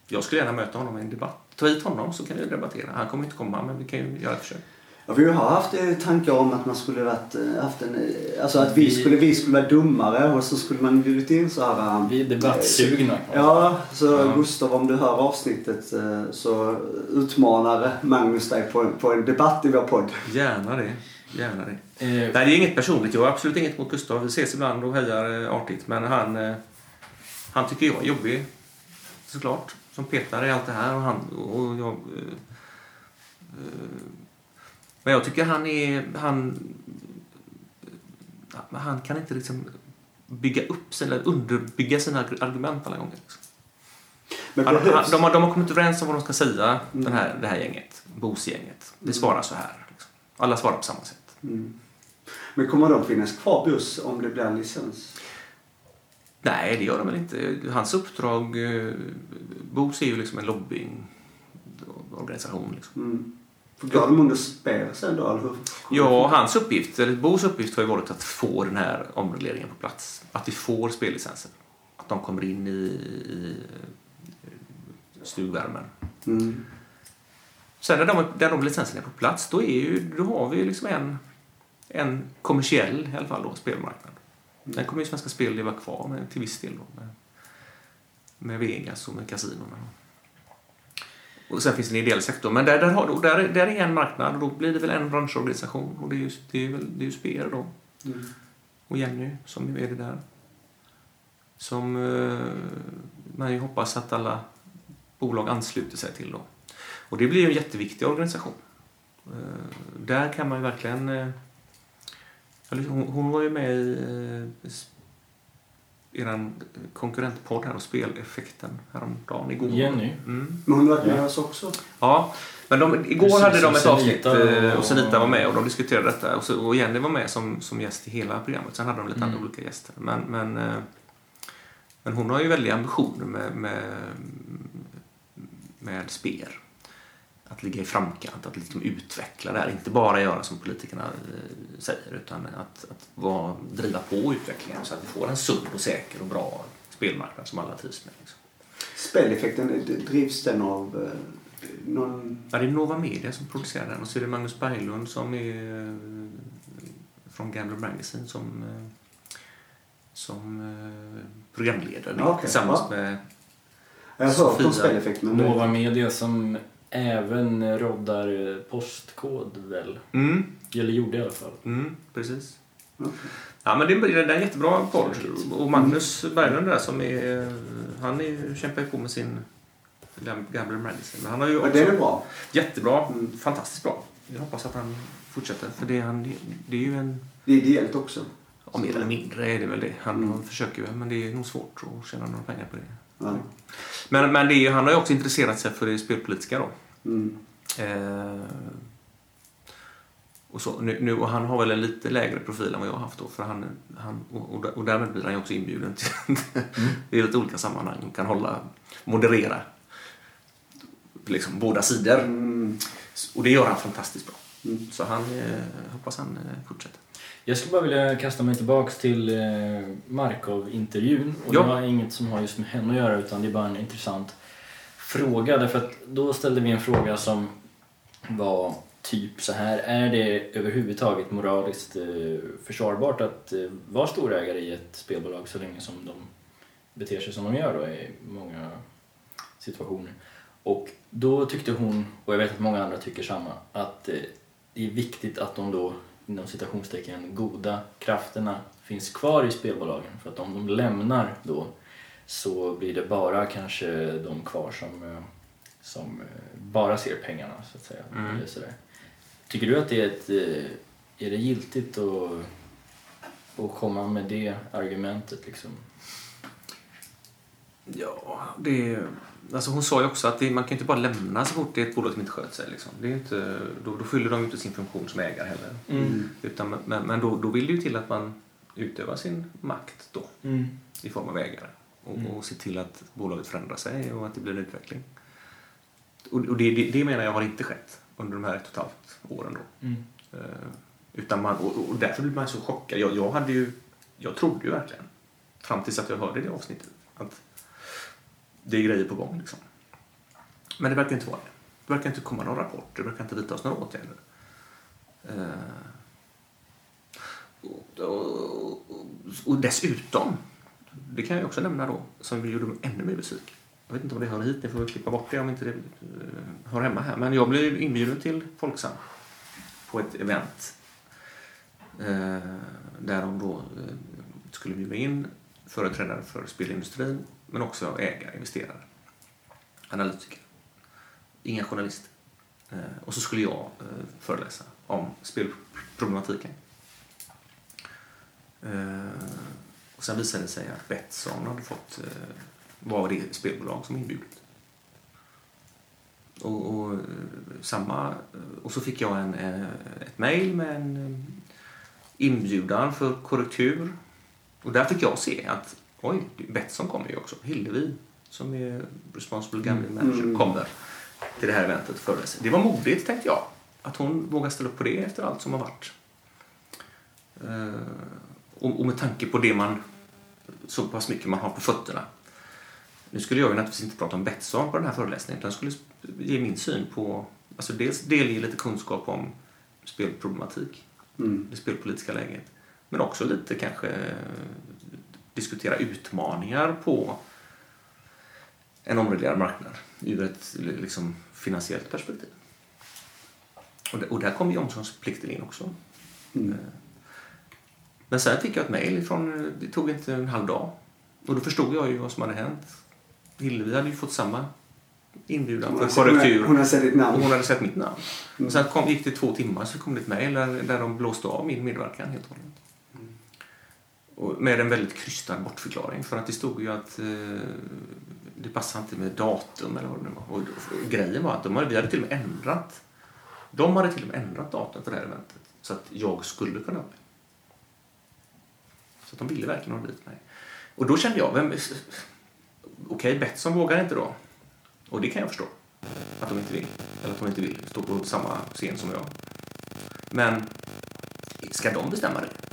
Jag skulle gärna möta honom i en debatt. Ta hit honom så kan vi debattera. Han kommer inte komma men vi kan ju göra ett försök. Ja, vi har haft eh, tankar om att man skulle varit, eh, haft en, eh, alltså att vi Vi- skulle, vi skulle vara dummare och så skulle man bjudit in så här. Vi är debattsugna. Ja, så Ja. Gustav om du hör avsnittet så utmanar Magnus dig på en, på en debatt i vår podd. Gärna det. Gärna det. Eh, Nej, det är inget personligt. Jag har absolut inget mot Gustav. Vi ses ibland och hejar eh, artigt. Men han, eh, han tycker jag är jobbig. Såklart. Som petar i allt det här. Och han, och jag, eh, eh, men jag tycker han är... Han, eh, han kan inte liksom bygga upp sig eller underbygga sina argument alla gånger. Liksom. Men Han, de, har, de har kommit överens om vad de ska säga, den här, det här gänget. Bosgänget. Vi svarar så här. Liksom. Alla svarar på samma sätt. Mm. men kommer de finnas kvar buss om det blir en licens? Nej, det gör de väl inte. Hans uppdrag... eh, BOS är ju liksom en lobbyorganisation. Liksom. Mm. Går de under spel sen då? Ja, hans uppgift, eller BOS uppgift har ju varit att få den här omregleringen på plats. Att vi får spellicenser. Att de kommer in i, i eh, stugvärmen. Mm. Sen när de, när de licenserna är på plats, då, är ju, då har vi liksom en, en kommersiell i alla fall då, spelmarknad. Den kommer ju Svenska Spel leva kvar med till viss del då, med, med Vegas och med kasinorna. Och sen finns det en ideell sektor, men där, där, har, då, där, där är en marknad och då blir det väl en branschorganisation och det är ju, det är väl, det är ju Speer då Mm. och Jenny som är det där. Som eh, man ju hoppas att alla bolag ansluter sig till då. Och det blir ju en jätteviktig organisation. Eh, där kan man ju verkligen... Eh, hon, hon var ju med i eh, eran konkurrentpodd här och speleffekten häromdagen, igår. Jenny. Mm. Men hon har varit med Ja. oss också. Ja, men de, igår Precis, hade de ett avsnitt eh, och och- Senita var med och de diskuterade detta. Och, så, och Jenny var med som, som gäst i hela programmet. Sen hade de lite Mm. andra olika gäster. Men, men, eh, men hon har ju väldiga ambitioner med, med, med Speer. Att ligga i framkant, att liksom utveckla det här. Inte bara göra som politikerna eh, säger utan att, att vara, driva på utvecklingen så att vi får en sund och säker och bra spelmarknad som alla trivs med. Liksom. Speleffekten, drivs den av eh, någon... Ja, det är Nova Media som producerar den och så är det Magnus Berglund som är eh, från Gambler Magazine som, som programledare okej, tillsammans ja. med... Jag har hört om speleffekt men... Nova Media som även roddar eh, postkod väl? Mm, Eller gjorde i alla fall. mm, precis. Okej. Ja, men det är, det är en jättebra podd. Och Magnus Berglund där som är... Han är, kämpar ju på med sin Gambler Magazine. Men han har ju Men också... den är bra. Jättebra. Mm. Fantastiskt bra. Jag hoppas att han fortsätter. För det är, han, det är ju en... Det är ideellt också. Ja, mer eller mindre är det väl det. Han Mm. försöker ju, men det är nog svårt att tjäna några pengar på det. Ja. Men, men det är, han har ju också intresserat sig för det spelpolitiska då. Mm. Eh, och, så, nu, nu, och han har väl en lite lägre profil än vad jag har haft då. För han, han, och, och, därmed blir han ju också inbjuden till i lite olika sammanhang och kan hålla, moderera liksom båda sidor. Mm. Mm. Och det gör han fantastiskt bra. Mm. Så han eh, hoppas han eh, fortsätter. Jag skulle bara vilja kasta mig tillbaks till eh, Markov-intervjun. Och Ja. Det var inget som har just med henne att göra utan det är bara en intressant fråga. Därför att då ställde vi en fråga som var typ så här. Är det överhuvudtaget moraliskt eh, försvarbart att eh, vara storägare i ett spelbolag så länge som de beter sig som de gör då i många situationer? Och då tyckte hon, och jag vet att många andra tycker samma, att det är viktigt att de då inom citationstecken goda krafterna finns kvar i spelbolagen. För att om de lämnar då så blir det bara kanske de kvar som, eh, som eh, bara ser pengarna så att säga. Mm. Eller sådär. Tycker du att det är ett, eh, är det giltigt att, att komma med det argumentet liksom? Ja, det... Alltså hon sa ju också att det, man kan inte bara lämna så fort det är ett bolag som inte sköter sig. Liksom. Det är inte, då, då fyller de ju inte sin funktion som ägare heller. Mm. Utan, men men då, då vill det ju till att man utövar sin makt då Mm. i form av ägare. Och, Mm. och ser till att bolaget förändrar sig och att det blir en utveckling. Och, och det, det, det menar jag har inte skett under de här ett och ett halvt åren då. Mm. Eh, utan man, och, och därför blir man så chockad. Jag, jag, hade ju, jag trodde ju verkligen, fram tills att jag hörde det avsnittet, det är grejer på gång. Liksom. Men det verkar inte vara det. Det verkar inte komma några rapporter, det verkar inte vidtas några åtgärder. Eh, och, och, dessutom, det kan jag också nämna då, som gjorde mig ännu mer besviken. Jag vet inte om det hör hit, ni får klippa bort det om inte det eh, hör hemma här. Men jag blev inbjuden till Folksam på ett event eh, där de då eh, skulle bjuda in företrädare för spelindustrin men också av ägare, investerare, analytiker. Inga journalister. Eh, och så skulle jag eh, föreläsa om spelproblematiken. Eh, och sen visade det sig att Betsson hade fått var det spelbolag som inbjudit. Och, och, samma, och så fick jag en, ett mejl med en inbjudan för korrektur. Och där fick jag se att oj, Betsson kommer ju också. Hillevi som är responsible gambling manager Mm. kommer till det här eventet och föreläser. Det var modigt tänkte jag. Att hon vågar ställa upp på det efter allt som har varit. Eh, och, och med tanke på det man så pass mycket man har på fötterna. Nu skulle jag ju naturligtvis inte prata om Betsson på den här föreläsningen utan skulle ge min syn på, alltså dels delge lite kunskap om spelproblematik, Mm. det spelpolitiska läget, men också lite kanske diskutera utmaningar på en omreglerad marknad ur ett liksom, finansiellt perspektiv. Och, där- och där kommer omsorgsplikten in också. Mm. Eh, Men sen fick jag ett mejl från, det tog inte en halv dag. Och då förstod jag ju vad som hade hänt. Hillevi hade ju fått samma inbjudan Hon för hon, korrektur. hon Och namn. hon hade sett mitt namn. Mm. Och sen kom, gick det två timmar så kom det ett mejl där, där de blåste av min medverkan helt och hållet. Och med en väldigt krystad bortförklaring. För att det stod ju att eh, det passade inte med datum eller vad det nu var. Och, och grejen var att de hade, vi hade till och med ändrat. De hade till och med ändrat datum för det här eventet. Så att jag skulle kunna vara. Så att de ville verkligen ha dit mig. Och då kände jag, vem... Okej, Betsson vågar inte då. Och det kan jag förstå. Att de inte vill. Eller att de inte vill stå på samma scen som jag. Men ska de bestämma det?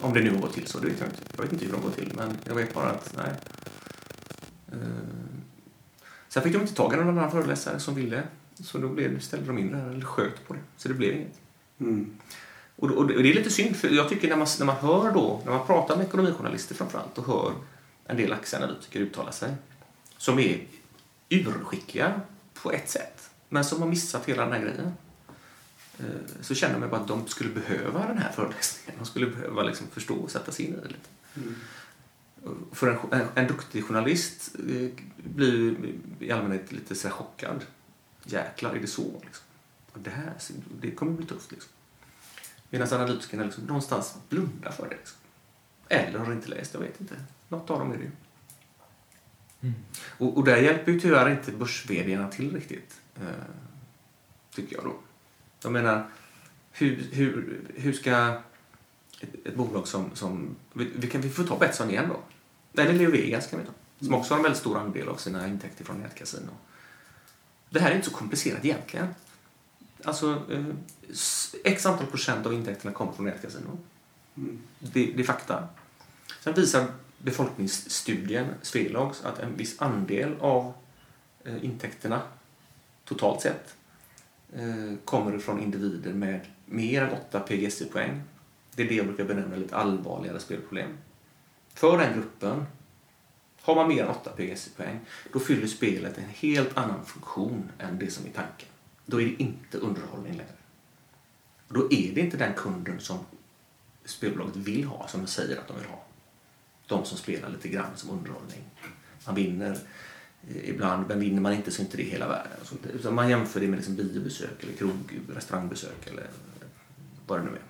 Om det nu går till så, det vet jag inte. Jag vet inte hur de går till, men jag vet bara att nej. Eh, Sen fick de inte tag i någon annan föreläsare som ville. Så då blev, ställde de in det här, eller sköt på det. Så det blev inget. Mm. Och, och det är lite synd, för jag tycker när man, när man hör då, när man pratar med ekonomijournalister framförallt och hör en del aktieanalytiker uttala sig, som är urskickliga på ett sätt, men som har missat hela den här grejen. Eh, Så mig bara att de skulle behöva den här föreläsningen. De skulle behöva liksom förstå och sätta sig in i det lite. Mm. För en, en, en duktig journalist eh, blir i allmänhet lite så chockad. Jäklar, är det så? Liksom. Det här det kommer bli tufft. Liksom. Medan analytikerna liksom någonstans blundar för det. Liksom. Eller har inte läst, jag vet inte. Något av dem är det ju. Mm. Och, och där hjälper ju tyvärr inte börs till riktigt. Eh, tycker jag då. Jag menar, hur, hur, hur ska ett, ett bolag som... som vi, vi, kan, vi får ta Betsson igen då. Eller Leo Vegas kan vi ta. Som också har en väldigt stor andel av sina intäkter från nätkasino. Det här är inte så komplicerat egentligen. Alltså, eh, x antal procent av intäkterna kommer från nätkasinon. Det, det är fakta. Sen visar befolkningsstudien, Svelogs, att en viss andel av eh, intäkterna totalt sett Eh, kommer från individer med mer än 8 PGSI-poäng. Det är det jag brukar benämna lite allvarligare spelproblem. För den gruppen, har man mer än 8 PGSI-poäng, då fyller spelet en helt annan funktion än det som är tanken. Då är det inte underhållning längre. Då är det inte den kunden som spelbolaget vill ha, som de säger att de vill ha. De som spelar lite grann som underhållning. Man vinner ibland, men vinner man inte så är inte det hela världen. Så, man jämför det med liksom biobesök eller krog, restaurangbesök eller vad det nu är.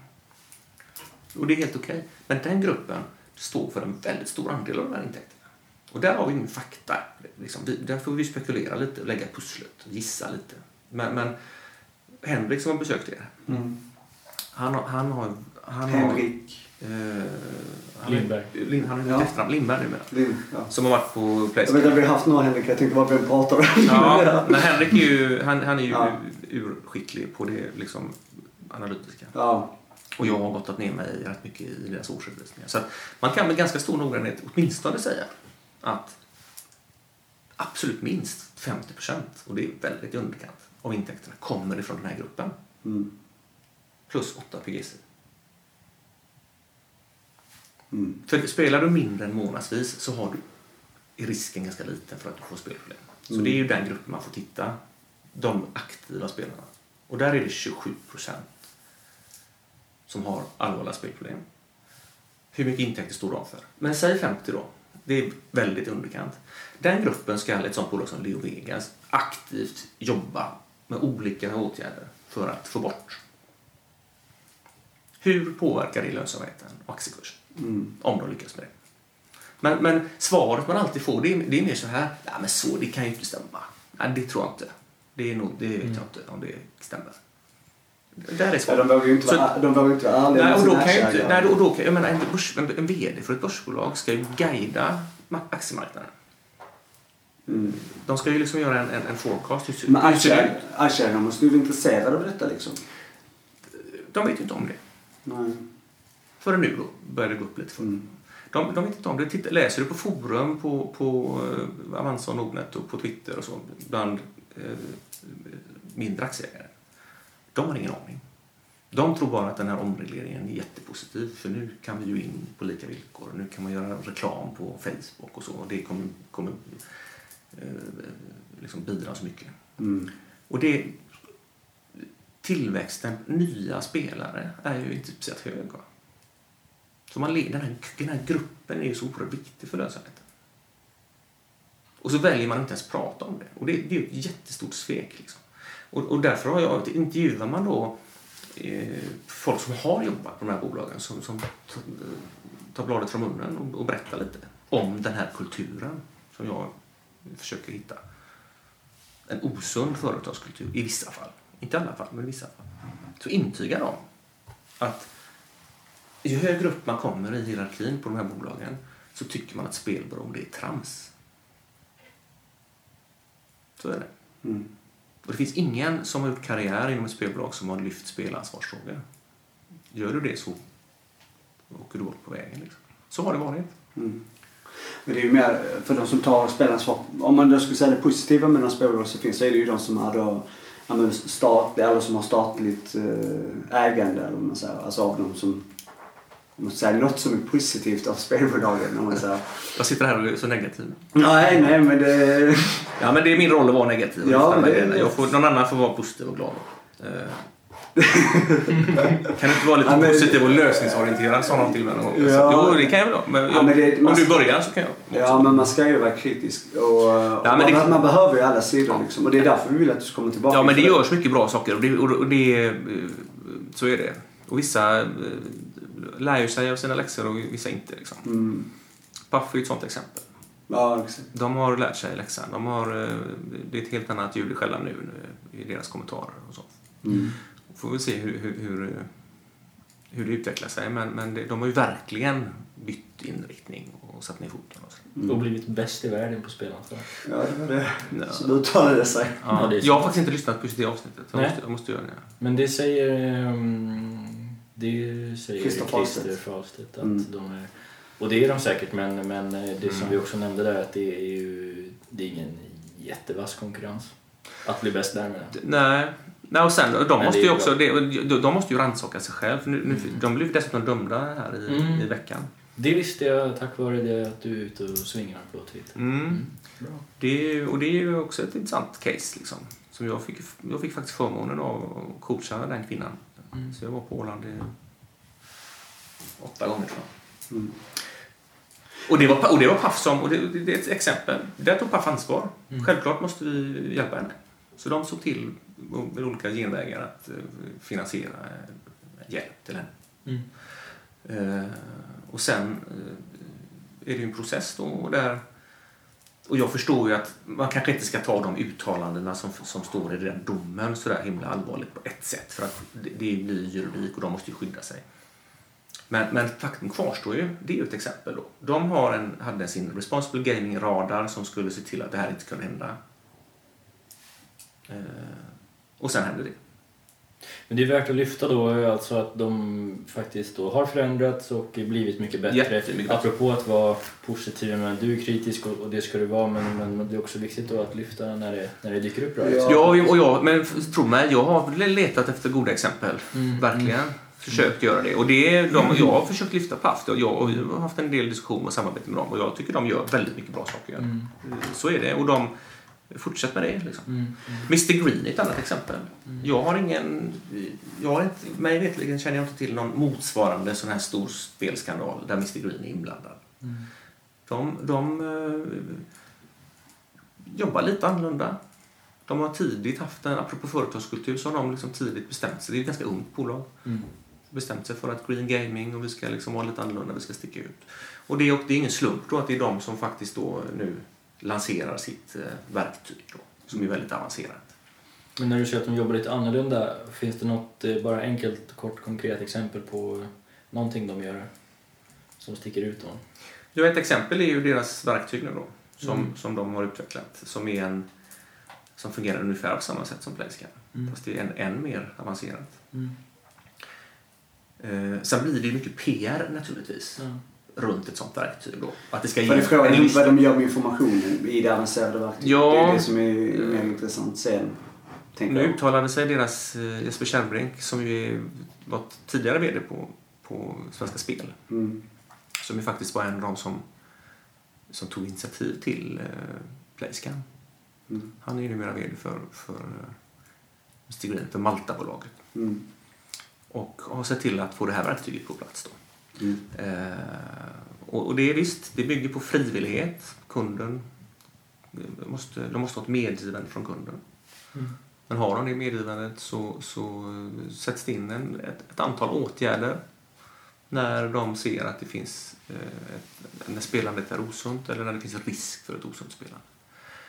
Och det är helt okej. Men den gruppen står för en väldigt stor andel av de här intäkterna. Och där har vi ingen fakta. Liksom, där får vi spekulera lite och lägga pusslet och gissa lite. Men, men Henrik som har besökt er, han, har- han har... Han Henrik. Har, eh, han, Lindberg. Lin, han har Ja. ja. efternamn Lindberg numera. Lind, ja. Som har varit på Jag vet Playstation. att vi har haft några Henrik, jag tänkte bara vem pratar om. Ja, men Henrik är ju, han, han är ju Ja. urskicklig på det liksom, analytiska. ja. Och jag har gått ner mig rätt mycket i deras årsredovisningar. Så att man kan med ganska stor noggrannhet åtminstone säga att absolut minst 50 procent, och det är väldigt underkant, av intäkterna kommer ifrån den här gruppen. Mm. Plus 8 PGC. Mm. För spelar du mindre än månadsvis så har du, är risken ganska liten för att du får spelproblem. Så Mm. det är ju den gruppen man får titta. De aktiva spelarna. Och där är det 27 procent som har allvarliga spelproblem. Hur mycket intäkter står de för? Men säg 50 då. Det är väldigt underkant. Den gruppen ska ett sånt bolag som Leo Vegas aktivt jobba med olika åtgärder för att få bort. Hur påverkar det lönsamheten och aktiekursen? Mm. Om de lyckas med det. Men, men svaret man alltid får det är, det är mer så här. Nej, men så, det kan ju inte stämma. Nej, det tror jag inte. Det, är nog, det vet jag inte om det stämmer. Där är Ja, svaret. de vågar ju inte Så- vara, de vågar inte vara ärliga Nej, med och då sina kan ju inte, aktieägare. nej, och då kan, jag menar, en, börs, en, en VD för ett börsbolag ska ju guida ma- aktiemarknaden. Mm. De ska ju liksom göra en, en, en forecast. Men aktieägarna måste ju vara intresserade av detta liksom. De vet ju inte om det. Nej. Förrän nu då börjar det gå upp lite för. Mm. De, de vet inte om det. Titta, läser du på forum på, på eh, Avanza och Nordnet och på Twitter och så bland eh, mindre aktieägare. De har ingen aning. De tror bara att den här omregleringen är jättepositiv för nu kan vi ju in på lika villkor. Nu kan man göra reklam på Facebook och så. Och det kommer, kommer eh, liksom bidra så mycket. Mm. Och det, tillväxten, nya spelare, är ju inte speciellt hög. Va? Så man, den, här, den här gruppen är ju så oerhört viktig för lönsamheten. Och så väljer man inte ens prata om det. Och det, det är ju ett jättestort svek. Liksom. Och, och därför har jag, intervjuar man då eh, folk som har jobbat på de här bolagen som, som tar, bladet från munnen och, och berättar lite om den här kulturen som jag försöker hitta. En osund företagskultur i vissa fall. Inte i alla fall, men i vissa fall. Så intygar de att ju högre upp man kommer i hierarkin på de här bolagen så tycker man att spelberoende är trams. Så är det. Mm. Och det finns ingen som har gjort karriär inom ett spelbolag som har lyft spelansvarsfrågor. Gör du det så åker du bort på vägen. Liksom. Så har det varit. Mm. Men det är ju mer för de som tar spelansvar. Om man då skulle säga det positiva med de spelbolag som finns så är det ju de som har då statliga eller som har statligt eh, ägande eller vad man säger. Alltså av de som om man säger något som är positivt av spelbolagen om man säger. Jag sitter här och är så negativ. nej, nej men det... Ja, men det är min roll att vara negativ. Ja, det- jag får, någon annan får vara positiv och glad. Eh, kan du inte vara lite Ja, men- positiv och lösningsorienterad sa någon till mig någon gång. Ja. Jo, det kan jag väl. Men, Ja, men det- om du börjar så kan jag. Ja, men man ska ju vara kritisk. Och, och men man, det- man behöver ju alla sidor liksom. Och det är därför vi vill att du komma tillbaka. Ja, men det görs mycket bra saker och det, och, det så är det. Och vissa eh, lär ju sig av sina läxor och vissa inte. Liksom. Mm. Puff är ett sånt exempel. Ja, exakt. De har lärt sig läxan. De har, eh, det är ett helt annat ljud i skällan nu, i deras kommentarer och så. Mm. Får vi se hur, hur, hur, hur det utvecklar sig. Men, men det, de har ju verkligen bytt inriktning och satt ner foten. Och så. Mm. Och blivit bäst i världen på spelanfall. Ja, det var det Ja. som uttalade sig. Ja, det jag har faktiskt inte lyssnat på just det avsnittet. Jag Nej. måste, jag måste göra det. Men det säger... ehm, det säger Christer Christer Fahlstedt. Fahlstedt. Att Mm. de är, och det är de säkert, men, men eh, det som Mm. vi också nämnde där att det är ju det är ingen jättevass konkurrens. Att bli bäst där med det. Nej. Nej, och sen, de Men måste ju också de, de måste ju rannsaka sig själv. För nu, nu, Mm. De blev dessutom dömda här i, Mm. i veckan. Det visste jag tack vare det att du är ute och svingar på Twitter. Mm. Bra. Det är, och det är ju också ett intressant case. Liksom, som jag, fick, jag fick faktiskt förmånen av att coacha den kvinnan. Mm. Så jag var på Åland i åtta gånger tror jag. Mm. Och det var, och det var Paff som, och det, det är ett exempel. Där tog Paff ansvar. Mm. Självklart måste vi hjälpa henne. Så de såg till med olika genvägar att eh, finansiera eh, hjälp till henne. Mm. Eh, och sen eh, är det ju en process då där och jag förstår ju att man kanske inte ska ta de uttalandena som, som står i den domen så där himla allvarligt på ett sätt för att det, det blir juridik och de måste ju skydda sig. Men, men faktum kvarstår ju, det är ju ett exempel då. De har en, hade sin Responsible Gaming-radar som skulle se till att det här inte kunde hända. Eh, och sen hände det. Men det är värt att lyfta då alltså att de faktiskt då har förändrats och blivit mycket bättre. Jättemycket bättre. Apropå att vara positiv, men du är kritisk och, och det ska du vara men, men det är också viktigt då att lyfta när det, när det dyker upp bra Ja. och jag, men tro mig, jag har letat efter goda exempel. Mm, Verkligen. Försökt göra det. Och det är de, jag har försökt lyfta Paff. och Jag, och vi har haft en del diskussion och samarbete med dem och jag tycker de gör väldigt mycket bra saker. Mm, Så är det. Och de fortsätter med det. Liksom. mm, mm. Mr Green är ett annat exempel. Mm. Jag har ingen... Jag har inte, mig veterligen känner jag inte till någon motsvarande sån här stor spelskandal där Mr Green är inblandad. Mm. De, de eh, jobbar lite annorlunda. De har tidigt haft en, apropå företagskultur, så har de liksom tidigt bestämt sig. Det är ett ganska ungt bolag. Mm. Bestämt sig för att Green Gaming och vi ska liksom vara lite annorlunda, vi ska sticka ut. Och det är, och det är ingen slump då att det är de som faktiskt då nu lanserar sitt eh, verktyg då, som är väldigt avancerat. Men när du säger att de jobbar lite annorlunda, finns det något eh, bara enkelt, kort, konkret exempel på någonting de gör som sticker ut då? Ja, ett exempel är ju deras verktyg nu då, som, Mm. som de har utvecklat, som är en som fungerar ungefär på samma sätt som Playscan. Mm. Fast det är en, än mer avancerat. Mm. Eh, sen blir det mycket PR naturligtvis Ja. Runt ett sånt verktyg då. Att det ska För det frågan är vad de gör med informationen i det avancerade verktyget. Ja. Det är det som är mer intressant sen. Nu jag. uttalade sig deras eh, Jesper Kärrbrink som ju var tidigare VD på, på Svenska Spel. Mm. Som ju faktiskt var en av de som, som tog initiativ till eh, Playscan. Mm. Han är ju numera VD för, för eh, Mr Green, för Maltabolaget. Mm. Och har sett till att få det här verktyget på plats då. Mm. Och, det är visst, det bygger på frivillighet. Kunden måste, de måste ha ett medgivande från kunden. Mm. Men har de det medgivandet så, så sätts det in en, ett, ett antal åtgärder när de ser att det finns eh, ett, när spelandet är osunt eller när det finns risk för ett osunt spelande.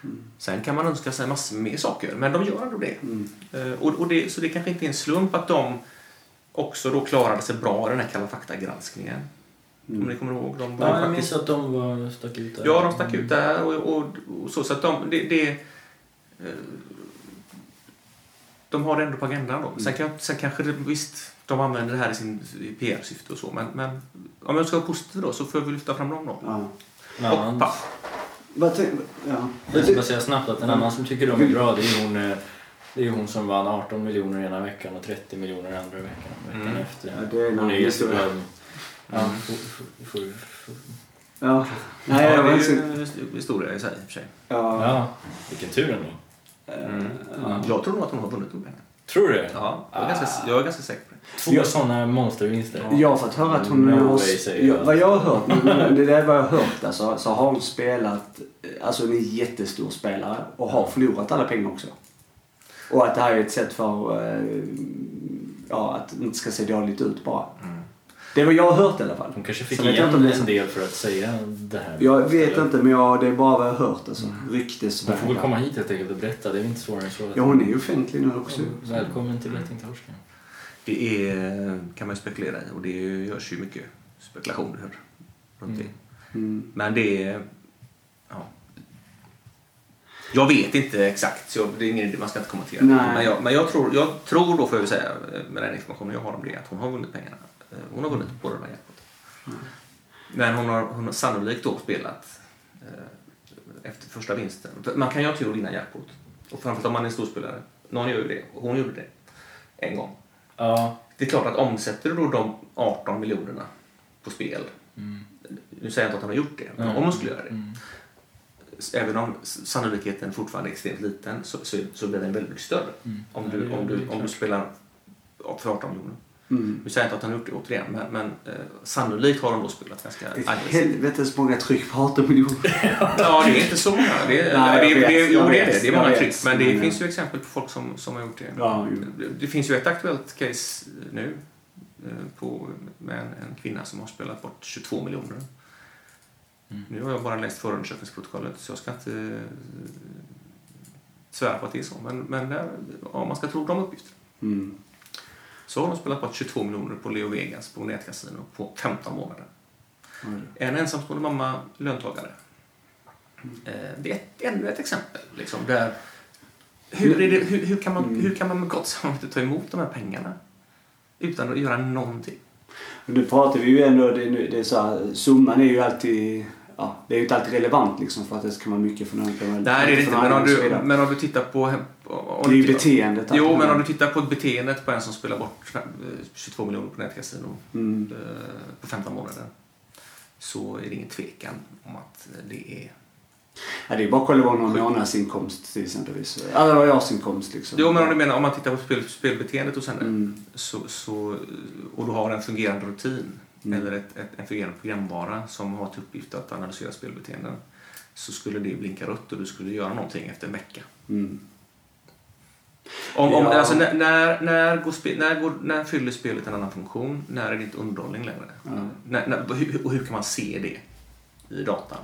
Mm. Sen kan man önska sig massor med saker, men de gör ändå det. Mm. Eh, Och, och det, så det kanske inte är en slump att de också då klarade sig bra i den här Kalla fakta-granskningen. Om ni Mm. kommer ihåg. De var Ja, jag faktiskt, minns att de var, stack ut där. ja, de stack ut där och, och, och så. Så att de, det, det, eh, de har det ändå på agendan då. Sen, kan, sen kanske det, visst, de använder det här i sin PR-syfte och så. Men, men om jag ska vara positiv då så får jag väl lyfta fram dem då. Ja. Vad tänk, ja. jag ska bara säga snabbt att en annan som tycker de är bra det är hon, eh, det är hon som vann 18 miljoner ena veckan och 30 miljoner andra veckan. veckan Mm. efter. Ja, det är en hon är historia. Ja, Mm. får- Ja. Nej, Ja, jag det var ju en historia i sig i och för sig. Ja. ja, vilken tur ändå. Mm. Ja. Jag tror nog att hon har vunnit de pengarna. Tror du det? Ja, jag är, ganska, jag är ganska säker på det. Två Jag- sådana monstervinster. Jag har fått höra att hon No har... jag. vad jag har hört, det är vad jag har hört alltså, så har hon spelat, alltså en jättestor spelare och har förlorat alla pengar också. Och att det här är ett sätt för, eh, ja, att det inte ska se dåligt ut bara. Mm. Det vad jag har hört i alla fall. Hon kanske fick igen om det är en del för att säga det här. Jag vet inte men jag, det är bara vad jag har hört alltså. Hon får väl Ryktesvägar. komma hit helt enkelt och berätta. Det är inte svårare än så. Ja hon är ju offentlig nu också. Välkommen till Bettingtorsken. Det är, kan man ju spekulera i och det görs ju mycket spekulationer runt Mm. det. Mm. Men det är, Ja. Jag vet inte exakt, så jag, det är ingen man ska inte kommentera. Nej. Men, jag, men jag, tror, jag tror då, får jag säga, med den informationen jag har om det, att hon har vunnit pengarna. Eh, Hon har vunnit båda de här jackpoten. Men hon har, hon har sannolikt då spelat eh, efter första vinsten. Man kan ju ha tur att vinna jackpot. Och framförallt om man är en storspelare. Någon gör ju det. Och hon gjorde det. En gång. Ja. Det är klart att omsätter du då de 18 miljonerna på spel. Nu säger jag inte att hon har gjort det, men Mm. om hon skulle göra det. Mm. Även om sannolikheten fortfarande är extremt liten så, så, så blir den väldigt mycket större. Mm. Om, Ja, du, det- om, du, om du spelar för 18 miljoner. Mm. Nu säger jag inte att han har gjort det återigen, men, men eh, sannolikt har de då spelat ganska Det är ett aggressivt. helvetes många tryck på 18 miljoner. Ja, det är inte så många. Det är, Nej, det, det, jo, det är det. Det är många tryck. Men det Men, finns ju exempel på folk som, som har gjort det. Ja, det, det finns ju ett aktuellt case nu eh, på, med en, en kvinna som har spelat bort 22 miljoner. Mm. Nu har jag bara läst förundersökningsprotokollet så jag ska inte eh, svära på att det är så. Men, men där, ja, man ska tro de uppgifterna. Mm. Så har de spelat bort 22 miljoner på Leo Vegas på nätkasino på 15 månader. Oj. En ensamstående mamma, löntagare. Eh, Det är ett, ännu ett exempel. Liksom, där, hur, är det, hur, hur, kan man, Mm. hur kan man med gott samvete ta emot de här pengarna utan att göra någonting? Nu pratar vi ju ändå, det är så här, summan är ju alltid, ja, det är ju inte alltid relevant liksom för att det ska vara mycket för någon. Nej, det är det inte. Men om du, men om du tittar på... Om det är ju beteendet. Jo, men om du tittar på beteendet på en som spelar bort eh, 22 miljoner på nätkasino Mm. eh, på 15 månader så är det ingen tvekan om att det är Ja, det är bara att kolla vad någon månadsinkomst till exempelvis. Eller vad årsinkomst liksom. Jo, men om du menar om man tittar på spel, spelbeteendet hos henne Mm. så, så, och du har en fungerande rutin Mm. eller ett, ett, en fungerande programvara som har till uppgift att analysera spelbeteenden så skulle det blinka rött och du skulle göra någonting efter en vecka. Mm. Om, om, Ja. alltså, när, när, när, går spe, när, går, när fyller spelet en annan funktion? När är det inte underhållning längre? Ja. När, när, hur, och hur kan man se det i datan?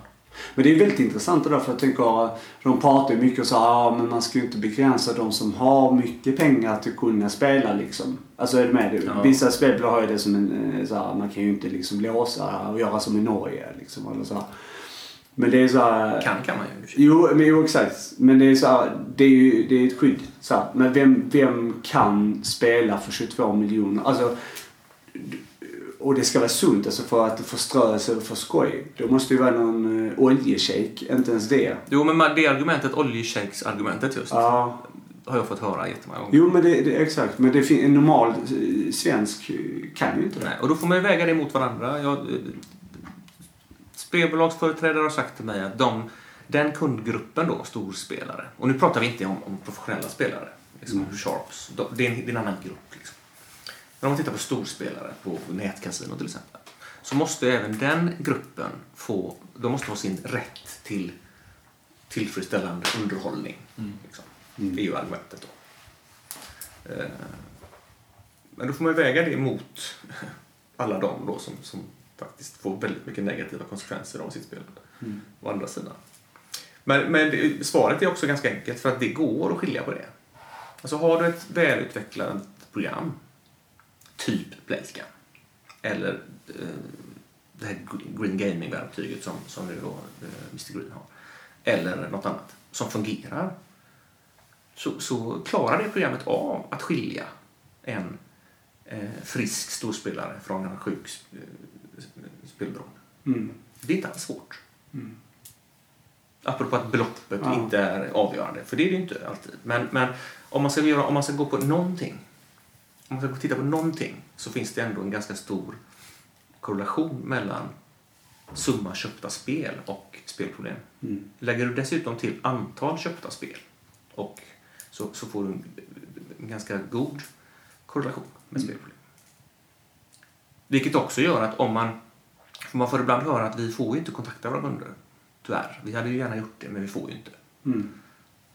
Men det är väldigt intressant det där för jag tänker, de pratar ju mycket och så ja men man ska ju inte begränsa de som har mycket pengar till att kunna spela liksom. Alltså är du med? Ja. Vissa spelbolag har ju det som en, eh, så här, man kan ju inte liksom låsa och göra som i Norge liksom. Eller så här. Men det är så här, Kan kan man ju. Jo, men, jo exakt. Men det är så här, det är ju det är ett skydd. Så. Men vem, vem kan spela för 22 miljoner? Alltså, och det ska vara sunt alltså för att förströelse och för skoj. Då måste ju vara någon uh, oljeshejk, inte ens det. Jo, men det argumentet, oljeshakes-argumentet just, Ja. har jag fått höra jättemånga gånger. Jo men det, det exakt. Men det en normal eh, svensk eh, kan ju inte det. Nej, och då får man ju väga det mot varandra. Jag, eh, spelbolagsföreträdare har sagt till mig att de, den kundgruppen då, storspelare, och nu pratar vi inte om, om professionella spelare, liksom Mm. sharps, de, det, är en, det är en annan grupp. Men om man tittar på storspelare på nätkasino till exempel, så måste även den gruppen få, de måste ha sin rätt till tillfredsställande underhållning. Liksom. Mm. Det är ju argumentet då. Eh, Men då får man ju väga det mot alla de då som, som faktiskt får väldigt mycket negativa konsekvenser av sitt spelande. Mm. Å andra sidan. Men, men det, svaret är också ganska enkelt för att det går att skilja på det. Alltså har du ett välutvecklat program, typ Playscan, eller eh, det här Green Gaming-verktyget som, som nu då eh, Mr Green har, eller något annat som fungerar, så, så klarar det programmet av att skilja en eh, frisk storspelare från en sjuk sp- eh, spelberoende. Mm. Det är inte alls svårt. Mm. Apropå att beloppet Ja. inte är avgörande, för det är det inte alltid. Men, men om, man ska göra, om man ska gå på någonting, om man ska titta på någonting, så finns det ändå en ganska stor korrelation mellan summa köpta spel och spelproblem. Mm. Lägger du dessutom till antal köpta spel och så, så får du en, en ganska god korrelation med Mm. spelproblem. Vilket också gör att om man... För man får ibland höra att vi får ju inte kontakta våra kunder. Tyvärr. Vi hade ju gärna gjort det, men vi får ju inte. Mm.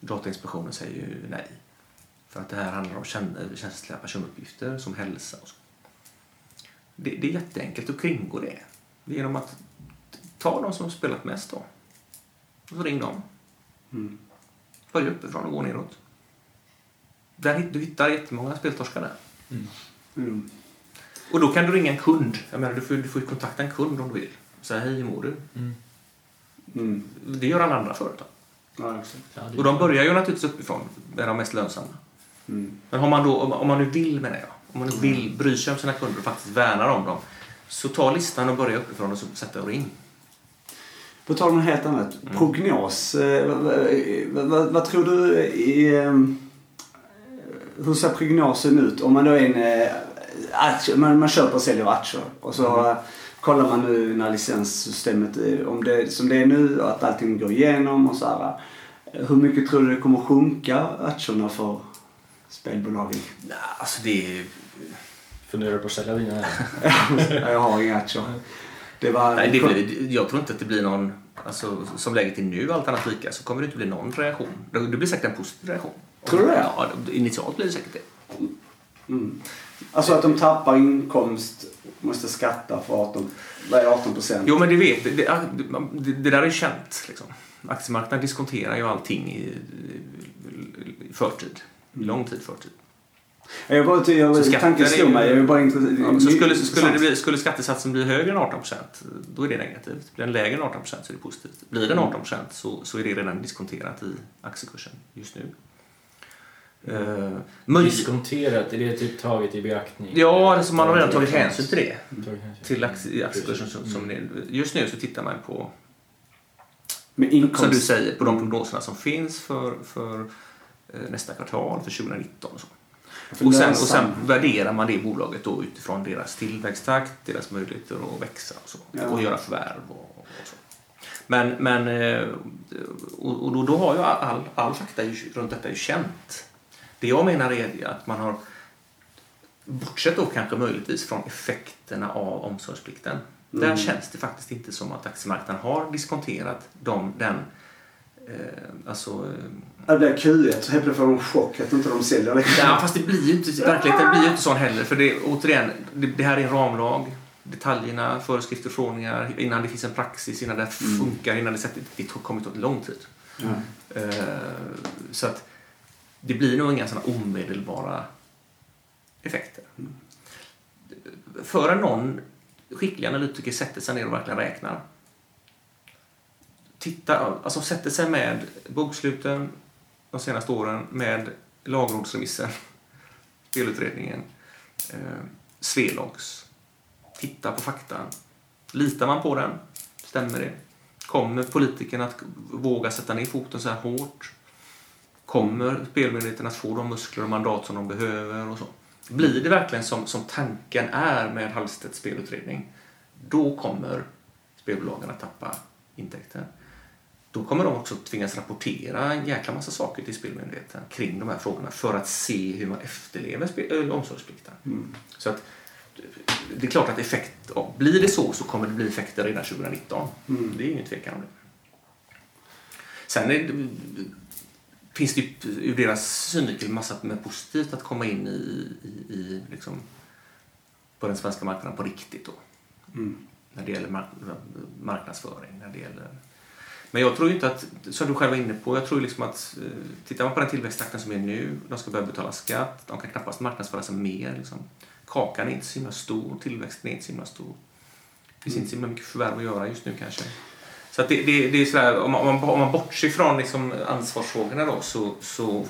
Datainspektionen säger ju nej. För att det här handlar om känn- känsliga personuppgifter som hälsa och så. Det, det är jätteenkelt att kringgå det. Det är genom att ta de som har spelat mest då. Och så ring dem. Mm. Börja uppifrån och gå neråt. Där, du hittar jättemånga speltorskar där. Mm. Och då kan du ringa en kund. Jag menar, du får, du får ju kontakta en kund om du vill. Säga hej, hur mår du? Mm. Mm. Det gör alla andra företag. Ja, exakt. Ja, det- Och de börjar ju naturligtvis uppifrån med de mest lönsamma. Mm. Men har man då, om om man nu vill menar jag, om man nu vill bry sig om sina kunder och faktiskt värnar om dem. Så ta listan och börja uppifrån och så sätta och ring. På tal om något helt annat. Mm. Prognos. Eh, vad, vad, vad, tror du i... Eh, hur ser prognosen ut om man då är en eh, aktie, man, man köper och säljer aktier och så Mm. kollar man nu när licenssystemet, eh, om det som det är nu, att allting går igenom och så här. Hur mycket tror du det kommer sjunka aktierna för spelbolagen? Nej, alltså det är... Funderar du på att sälja dina jag har inga aktier. Det var... Nej, det blir, jag tror inte att det blir någon... Alltså, som läget är nu, allt annat lika, så kommer det inte bli någon reaktion. Det blir säkert en positiv reaktion. Tror du det? Ja, initialt blir det säkert det. Mm. Alltså att de tappar inkomst, måste skatta för 18, vad är 18 procent? Jo, men det vet det, det, det där är känt. Liksom. Aktiemarknaden diskonterar ju allting i, i förtid. Lång tid förtid. Jag bara, Så jag, skatter tanken slog mig. Jag är bara intresserad. Ja, så skulle, så skulle, det bli, skulle skattesatsen bli högre än 18 då är det negativt. Blir den lägre än 18 så är det positivt. Blir den 18 så, så är det redan diskonterat i aktiekursen just nu. Uh, Diskonterat, är det typ taget i beaktning? ja, alltså man har redan tagit hänsyn till det. Hänsyn. Till aktiekursen som, som är. Just nu så tittar man på, Med som du säger, på de prognoserna som finns för, för nästa kvartal, för 2019 och så. Och sen, och sen värderar man det bolaget då utifrån deras tillväxttakt, deras möjligheter att växa och så. Ja. Och göra förvärv och, och så. Men, men eh, och, då, då har ju all, all fakta runt detta ju känt. Det jag menar är att man har, bortsett då kanske möjligtvis från effekterna av omsorgsplikten. Där Mm. känns det faktiskt inte som att aktiemarknaden har diskonterat de, den, eh, alltså eh, Ja, Det blir Q1 så helt plötsligt får de chock att inte de säljer det. Ja, fast det blir ju inte, verkligheten blir ju inte sån heller. För det, återigen, det, det här är en ramlag. Detaljerna, föreskrifter, förordningar, innan det finns en praxis, innan det funkar, innan det sätter, det kommer ta lång tid. Ja. Eh, så att det blir nog inga såna omedelbara effekter. För någon skicklig analytiker sätter sig ner och verkligen räknar tittar, alltså sätter sig med boksluten de senaste åren med lagrådsremissen, spelutredningen, eh, Svelogs. tittar på fakta. Litar man på den? Stämmer det? Kommer politikerna att våga sätta ner foten så här hårt? Kommer spelmyndigheten att få de muskler och mandat som de behöver? Och så? Blir det verkligen som, som tanken är med Hallstedts spelutredning, då kommer spelbolagen att tappa intäkter. Då kommer de också tvingas rapportera en jäkla massa saker till Spelmyndigheten kring de här frågorna för att se hur man efterlever äh, omsorgsplikten. Mm. Så att det är klart att effekt, ja, blir det så så kommer det bli effekter redan 2019. Mm. Det är ingen tvekan om det. Sen det, finns det ju ur deras synvinkel massa med positivt att komma in i, i, i liksom, på den svenska marknaden på riktigt då. Mm. När det gäller mark- marknadsföring, när det gäller men jag tror ju inte att, som du själv var inne på, jag tror liksom att eh, tittar man på den tillväxttakten som är nu, de ska börja betala skatt, de kan knappast marknadsföra sig mer. Liksom. Kakan är inte så himla stor, tillväxten är inte så himla stor. Det finns inte så himla mycket förvärv att göra just nu kanske. Så att det, det, det är sådär, om man, om man- bortser från liksom ansvarsfrågorna då så, så,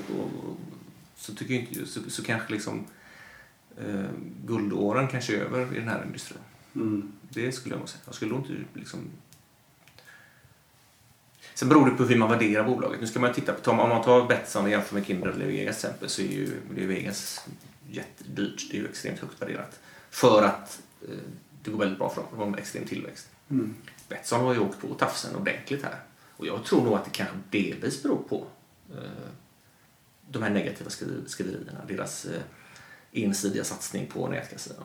så tycker jag inte, så, så kanske liksom eh, guldåren kanske är över i den här industrin. Mm. Det skulle jag nog säga. Jag skulle nog inte liksom... Sen beror det på hur man värderar bolaget. Nu ska man titta på, om man tar Betsson och jämför med Kindred eller Vegas till exempel så är ju det är Vegas jättedyrt. Det är ju extremt högt värderat. För att eh, det går väldigt bra för dem. De har en extrem tillväxt. Mm. Betsson har ju åkt på tafsen ordentligt här. Och jag tror nog att det kanske delvis beror på eh, de här negativa skri- skriverierna. Deras eh, ensidiga satsning på nätkasinon.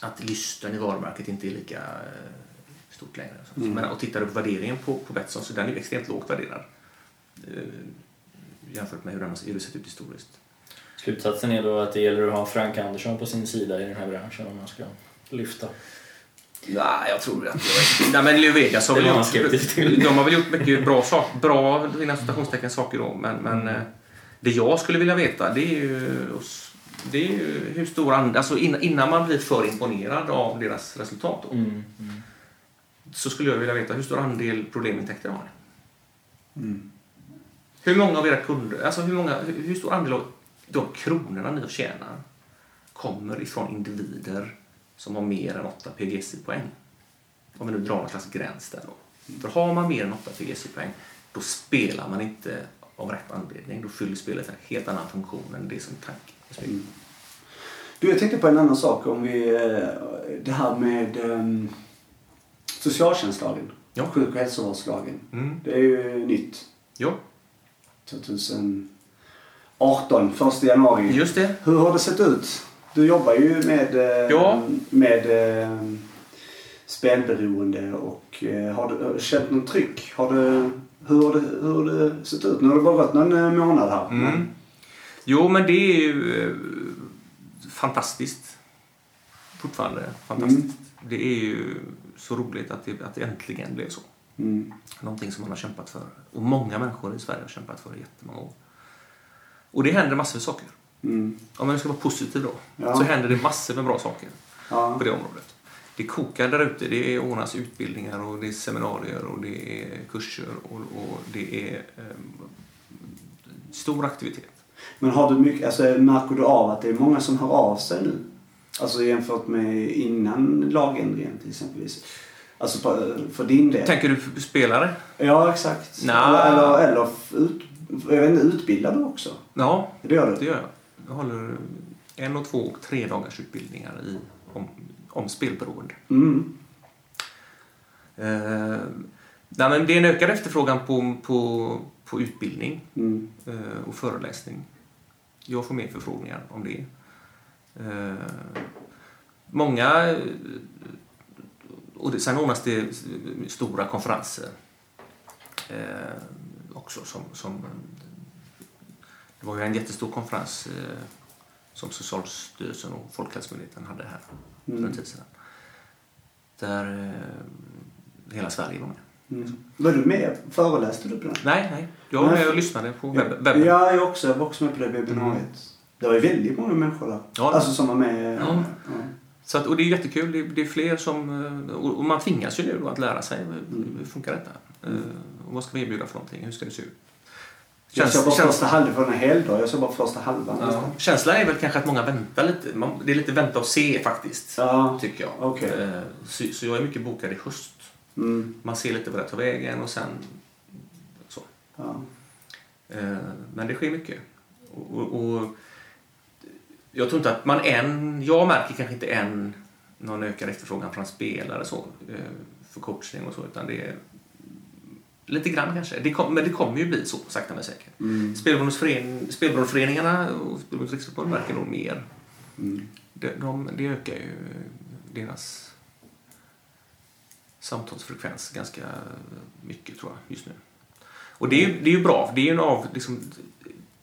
Att lysten i varumärket inte är lika eh, stort längre. Mm. Men, och tittar du på värderingen på, på Betsson så den är ju extremt lågt värderad. Eh, jämfört med hur den har sett ut historiskt. Slutsatsen är då att det gäller att ha Frank Andersson på sin sida i den här branschen om man ska lyfta. Nej, jag tror att... Nej, men har väl gjort... De har väl gjort mycket bra saker. Bra, inom citationstecken, saker då. Men, men eh, det jag skulle vilja veta det är ju, det är ju hur stor and, Alltså innan, innan man blir för imponerad av deras resultat. Då. Mm. Mm. Så skulle jag vilja veta hur stor andel problemintäkter har ni? Mm. Hur många av era kunder, alltså hur, många, hur stor andel av de kronorna ni tjänar kommer ifrån individer som har mer än 8 PGC-poäng? Om vi nu drar någon slags gräns där då. För har man mer än 8 PGC-poäng, då spelar man inte av rätt anledning. Då fyller spelet en helt annan funktion än det som tanken. Mm. Du, jag tänkte på en annan sak. Om vi, eh, det här med um, socialtjänstlagen. Ja. Sjuk och hälsovårdslagen. Mm. Det är ju nytt. Ja, 2018, 1 januari. just det. Hur har det sett ut? Du jobbar ju med, eh, Ja. med eh, spelberoende och eh, har du känt något tryck? Har du, hur, har det, hur har det sett ut? Nu har det bara gått någon månad här. Mm. Men, Jo, men det är ju fantastiskt. Fortfarande fantastiskt. Det är ju så roligt att det, att det äntligen blev så. mm, Någonting som man har kämpat för. Och många människor i Sverige har kämpat för i jättemånga år. Och det händer massor av saker. mm, Om man ska vara positiv då, Ja. så händer det massor med bra saker ja, på det området. Det kokar där ute. Det ordnas utbildningar och det är seminarier och det är kurser och, och det är eh, stor aktivitet. Men har du mycket, alltså, märker du av att det är många som hör av sig nu? Alltså jämfört med innan lagändringen till exempelvis. Alltså på, för din del. Tänker du spelare? Ja, exakt. Nja. Eller, eller, eller ut, jag vet inte, utbildar du också? Ja, Det gör det du? gör jag. Jag håller en och två och tre dagars utbildningar i, om, om spelberoende. Mm. Eh, nej, men det är en ökad efterfrågan på, på, på utbildning Mm. eh, och föreläsning. Jag får mer förfrågningar om det. Eh, många... Och det, sen ordnas det stora konferenser eh, också. Som, som, det var ju en jättestor konferens eh, som Socialstyrelsen och Folkhälsomyndigheten hade här för en Mm. tid sedan. Där eh, hela Sverige var med. Mm. Var du med? Föreläste du på den? Nej, nej. Jag var med och lyssnade på webb, webben. Ja, jag också. Jag var också med på det webbinariet. Det var ju väldigt många människor där. Ja. Alltså som var med. Ja. Ja. Så att, och det är jättekul. Det, det är fler som... eh, Och man tvingas ju nu då att lära sig. Hur funkar detta? Eh, Och vad ska vi erbjuda för någonting? Hur ska det se ut? Jag Känns- såg bara första halvan, för är helgdag. Jag såg bara första halvan. Ja. Känslan är väl kanske att många väntar lite. Man, det är lite vänta och se faktiskt. Ja. Tycker jag. Okej. Eh, Så, så jag är mycket bokad i höst. Mm. Man ser lite vad det tar vägen och sen så. Ja. Men det sker mycket. Och, och, och jag tror inte att man än, jag märker kanske inte än någon ökad efterfrågan från spelare så, eh, för coachning och så, utan det är lite grann kanske. Det kom, men det kommer ju bli så, sakta men säkert. Mm. Spelberoendefören- Spelberoendeföreningarna och Spelberoendes riksförbund märker nog mer. Mm. Det, de, det ökar ju deras samtalsfrekvens ganska mycket tror jag just nu. Och det är ju, det är ju bra, det är ju en av liksom,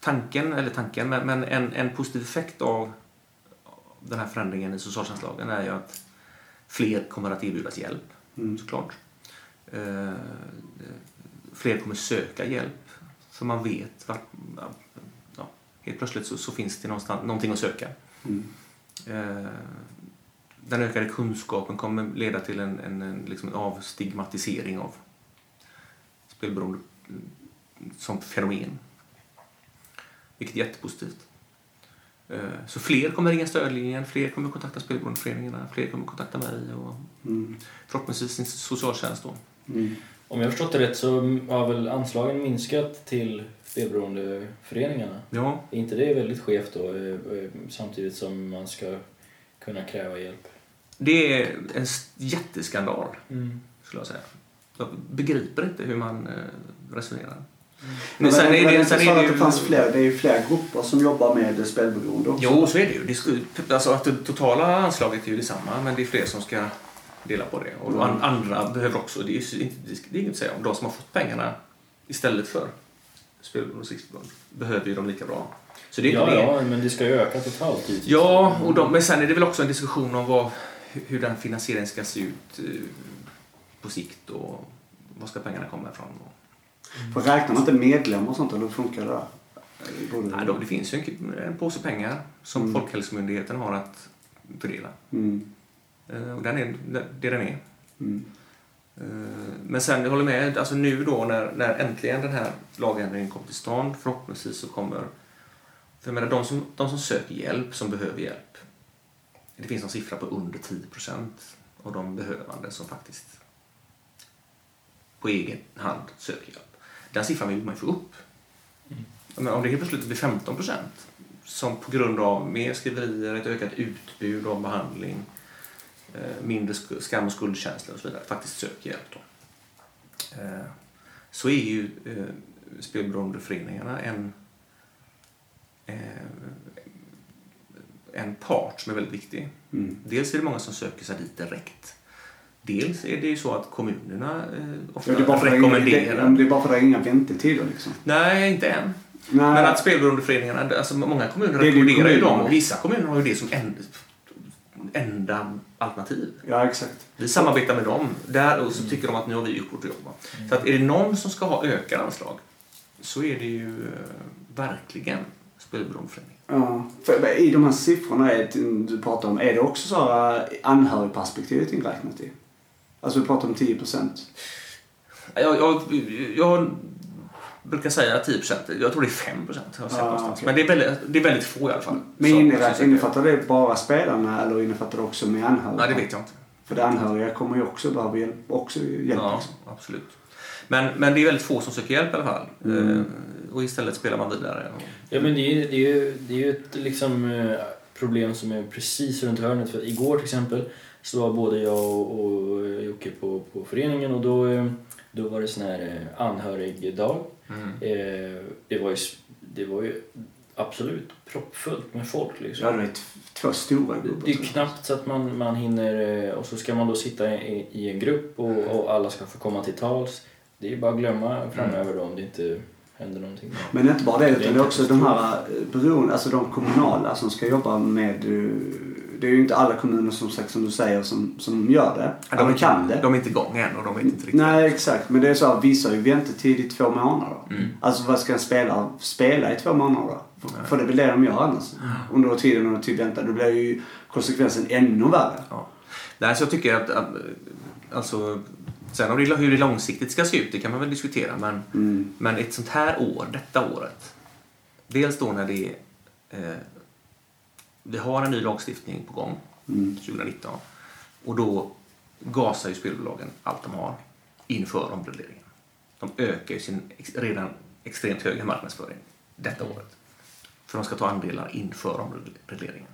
tanken, eller tanken, men, men en, en positiv effekt av den här förändringen i socialtjänstlagen är ju att fler kommer att erbjudas hjälp, Mm. såklart. Eh, fler kommer söka hjälp, för man vet vart, ja, helt plötsligt så, så finns det någonstans, någonting att söka. Mm. Eh, den ökade kunskapen kommer leda till en, en, en, liksom en avstigmatisering av spelberoende mm, som fenomen. Vilket är jättepositivt. Eh, Så fler kommer ringa stödlinjen, fler kommer kontakta spelberoendeföreningarna, fler kommer kontakta mig och Mm. förhoppningsvis sin socialtjänst då. Mm. Om jag har förstått det rätt så har väl anslagen minskat till spelberoendeföreningarna. Ja, Är inte det väldigt skevt då, eh, eh, samtidigt som man ska kunna kräva hjälp? det är en jätteskandal skulle jag säga. Jag begriper inte hur man resonerar. Men sen är det, sen så är det att ju... det fanns fler, det är ju fler grupper som jobbar med spelberoende också. Jo, så är det ju. Det skulle, alltså att det totala anslaget är ju detsamma, men det är fler som ska dela på det. Och an, andra behöver också, det är, inte, det är inget att säga om. De som har fått pengarna istället för Spelberoendes riksförbund behöver ju dem lika bra. Så det är Ja, det. ja, men det ska ju öka totalt givetvis. Ja, och de, men sen är det väl också en diskussion om vad, hur- hur den finansieringen ska se ut eh, på sikt och var ska pengarna komma ifrån. Och, För räknar man inte medlemmar och sånt eller hur funkar det där? Nej, då, det finns ju en, en påse pengar som Mm. Folkhälsomyndigheten har att fördela. Mm. Eh, Och den är det den är. Mm. Eh, Men sen, jag håller med, alltså nu då när, när äntligen den här lagändringen kom till stånd, förhoppningsvis så kommer... För jag menar, de som, de som söker hjälp, som behöver hjälp, det finns en siffra på under 10 procent av de behövande som faktiskt på egen hand söker hjälp. Den siffran vill man ju få upp. Men om det helt plötsligt blir 15 procent som på grund av mer skriverier, ett ökat utbud av behandling, eh, mindre sk- skam och skuldkänsla och så vidare, faktiskt söker hjälp då. Eh, Så är ju eh, spelberoendeföreningarna en, en part som är väldigt viktig. Mm. Dels är det många som söker sig dit direkt. Dels är det ju så att kommunerna eh, ofta Ja, det, är bara för rekommenderar. det, det är bara för att det är inga väntetider liksom. Nej, inte än. Nej, Men att spelberoendeföreningarna, alltså många kommuner rekommenderar ju dem vissa kommuner har ju det som en, enda alternativ. Ja, exakt. Vi samarbetar med dem där och så tycker de att nu har vi gjort vårt jobb. va. Så att är det någon som ska ha ökade anslag så är det ju eh, verkligen spelberoendeföreningen. Ja, för I de här siffrorna du pratar om, är det också så här anhörigperspektivet inräknat i? Alltså vi pratar om 10 procent. Jag, jag, jag brukar säga 10 procent. Jag tror det är 5 procent. Ah, okej. Men det är, väldigt, det är väldigt få i alla fall. Men innefattar, innefattar det bara spelarna eller innefattar det också med anhöriga? Nej, det vet jag inte. För det anhöriga kommer ju också behöva hjälp. Också hjälp Ja, liksom. absolut. Men, men det är väldigt få som söker hjälp i alla fall. Mm. Eh, Och istället spelar man vidare. Ja men det är ju, det är ju, det är ju ett liksom, eh, problem som är precis runt hörnet. För igår till exempel så var både jag och, och eh, Jocke på, på föreningen och då, eh, då var det sån här eh, anhörigdag. Mm. Det, var ju, det var ju absolut proppfullt med folk liksom. Ja, det är två stora grupper. Det är knappt så att man, man hinner och så ska man då sitta i, i en grupp och, och alla ska få komma till tals. Det är ju bara att glömma framöver då om det inte händer någonting. Men inte bara det, utan det är också de här beroende, alltså de kommunala som ska jobba med... Det är ju inte alla kommuner som sagt som du säger som, som gör det. Ja, de, kan det. de är inte igång än och de vet inte riktigt. Nej, exakt. Men det är så att vissa har ju väntetid i två månader. Mm. Alltså vad ska en spelare spela i två månader? För, för det är väl det de gör annars. Under tiden de typ väntar. Då blir ju konsekvensen ännu värre. Ja. Nej, så jag tycker att, att alltså, sen om det, hur det långsiktigt ska se ut, det kan man väl diskutera. Men, Mm. men ett sånt här år, detta året, dels då när det är, eh, vi har en ny lagstiftning på gång, Mm. 2019, och då gasar ju spelbolagen allt de har inför omregleringen. De ökar ju sin redan extremt höga marknadsföring detta året. För de ska ta andelar inför omregleringen.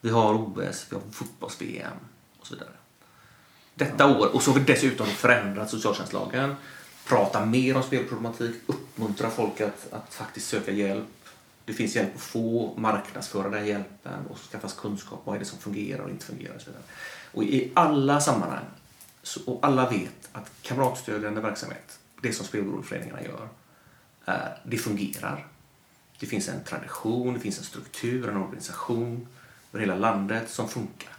Vi har OS, vi har fotbolls-VM och så vidare. Detta år, och så har vi dessutom förändrat socialtjänstlagen, pratar mer om spelproblematik, uppmuntrar folk att, att faktiskt söka hjälp. Det finns hjälp att få, marknadsföra den hjälpen och skaffas kunskap. Vad är det som fungerar och inte fungerar och så vidare. Och i alla sammanhang, så, och alla vet att kamratstödjande verksamhet, det som spelberoendeföreningarna gör, är, det fungerar. Det finns en tradition, det finns en struktur, en organisation över hela landet som funkar.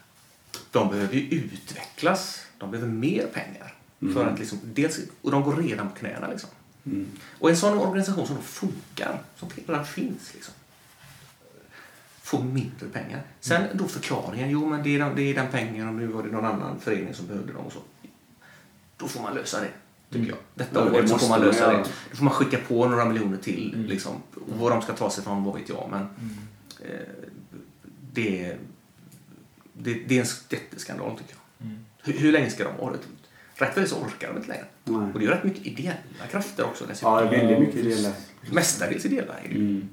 De behöver ju utvecklas. De behöver mer pengar. För att liksom, dels, och de går redan på knäna. Liksom. Mm. Och en sån organisation som då funkar, som redan finns, liksom, får mindre pengar. Sen då förklaringen, jo men det är, den, det är den pengen och nu var det någon annan förening som behövde dem och så. Då får man lösa det, tycker jag. Detta Ja, det året så får man lösa det. Då får man skicka på några miljoner till. Liksom. Och Var de ska ta sig från, vad vet jag. Men eh, det, det, det är en jätteskandal, tycker jag. Hur, hur länge ska de orka? Rätt väl så orkar de inte längre. Nej. Och det är rätt mycket ideella krafter också dessutom. Ja, det är väldigt mycket ideella. Mestadels ideella är det. Mm.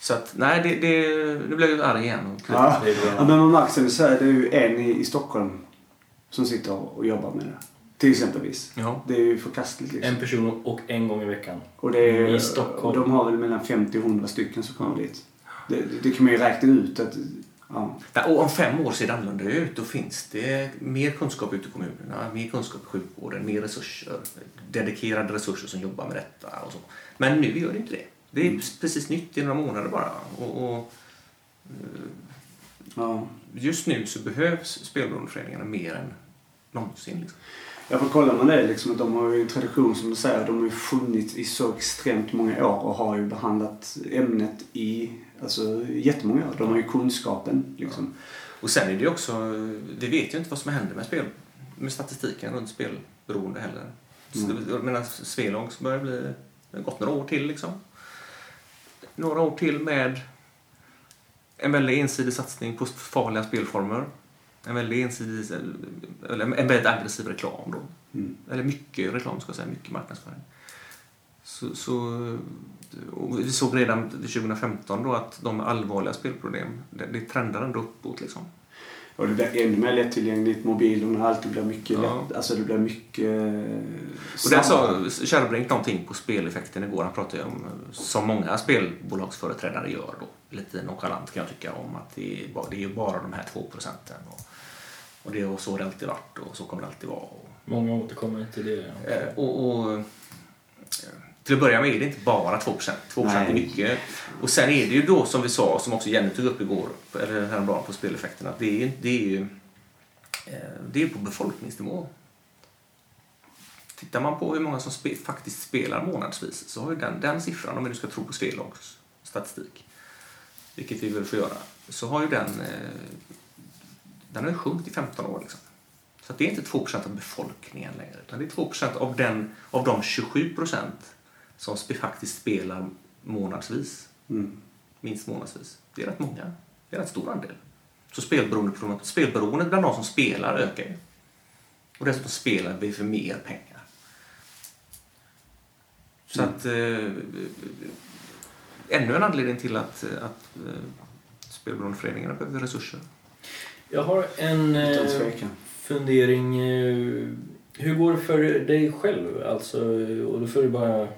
Så att, nej, det, det, nu blev jag arg igen. Och Ja. Ja, men vad Max vill säga, det är ju en i, i Stockholm som sitter och jobbar med det. Till exempelvis. Ja. Det är ju förkastligt liksom. En person och en gång i veckan. Och det är, I Stockholm. De har väl mellan 50 och 100 stycken som kommer dit. Det, det, det kan man ju räkna ut att... Ja. Och om fem år ser det annorlunda ut. Då finns det mer kunskap ute i kommunerna, mer kunskap i sjukvården, mer resurser, dedikerade resurser som jobbar med detta. Och så. Men nu gör det inte det. Det är precis nytt i några månader bara. Och, och ja. just nu så behövs spelberoendeföreningarna mer än någonsin. Liksom. Ja, för kollar man det liksom, de har ju en tradition som du säger, de har ju funnits i så extremt många år och har ju behandlat ämnet i alltså, jättemånga. De har ju kunskapen liksom. Och sen är det också, vi vet ju inte vad som händer med med statistiken runt spelberoende heller. Mm. Jag menar, börjar bli... Det har gått några år till liksom. Några år till med en väldigt ensidig satsning på farliga spelformer. En väldigt ensidig, eller en väldigt aggressiv reklam då. Mm. Eller mycket reklam ska jag säga, mycket marknadsföring. Så, så, och vi såg redan 2015 då att de med allvarliga spelproblem, det, det trendar ändå uppåt liksom. Och det blir ännu mer lättillgängligt. Mobilerna alltid blir mycket Ja. lätt. Alltså det blir mycket... Och där sa Kärrbrink någonting på speleffekten igår. Han pratade om, som många spelbolagsföreträdare gör då, lite nonchalant kan jag tycka, om att det är bara, det är bara de här två procenten. Och, och det och så har det alltid varit och så kommer det alltid vara. Och, Många återkommer till det. eh, och, och eh, till att börja med är det inte bara 2 2 är Nej. mycket. Och sen är det ju då som vi sa, som också Jenny tog upp igår, eller häromdagen på speleffekten, att det är, det är ju eh, det är på befolkningsnivå. Tittar man på hur många som spe, faktiskt spelar månadsvis så har ju den, den siffran, om nu ska tro på Svelags statistik, vilket vi väl får göra, så har ju den, eh, den har ju sjunkit i 15 år. Liksom. Så det är inte 2% av befolkningen längre, utan det är 2% av, den, av de 27 procent som faktiskt spelar månadsvis, Mm. minst månadsvis. Det är rätt många. Det är en rätt stor andel. Så spelberoende, spelberoendet bland de som spelar ökar ju. Och dessutom spelar vi för mer pengar. Så Mm. att... Eh, ännu en anledning till att, att eh, spelberoendeföreningarna behöver resurser. Jag har en eh, fundering. eh, Hur går det för dig själv? Alltså, och då får du bara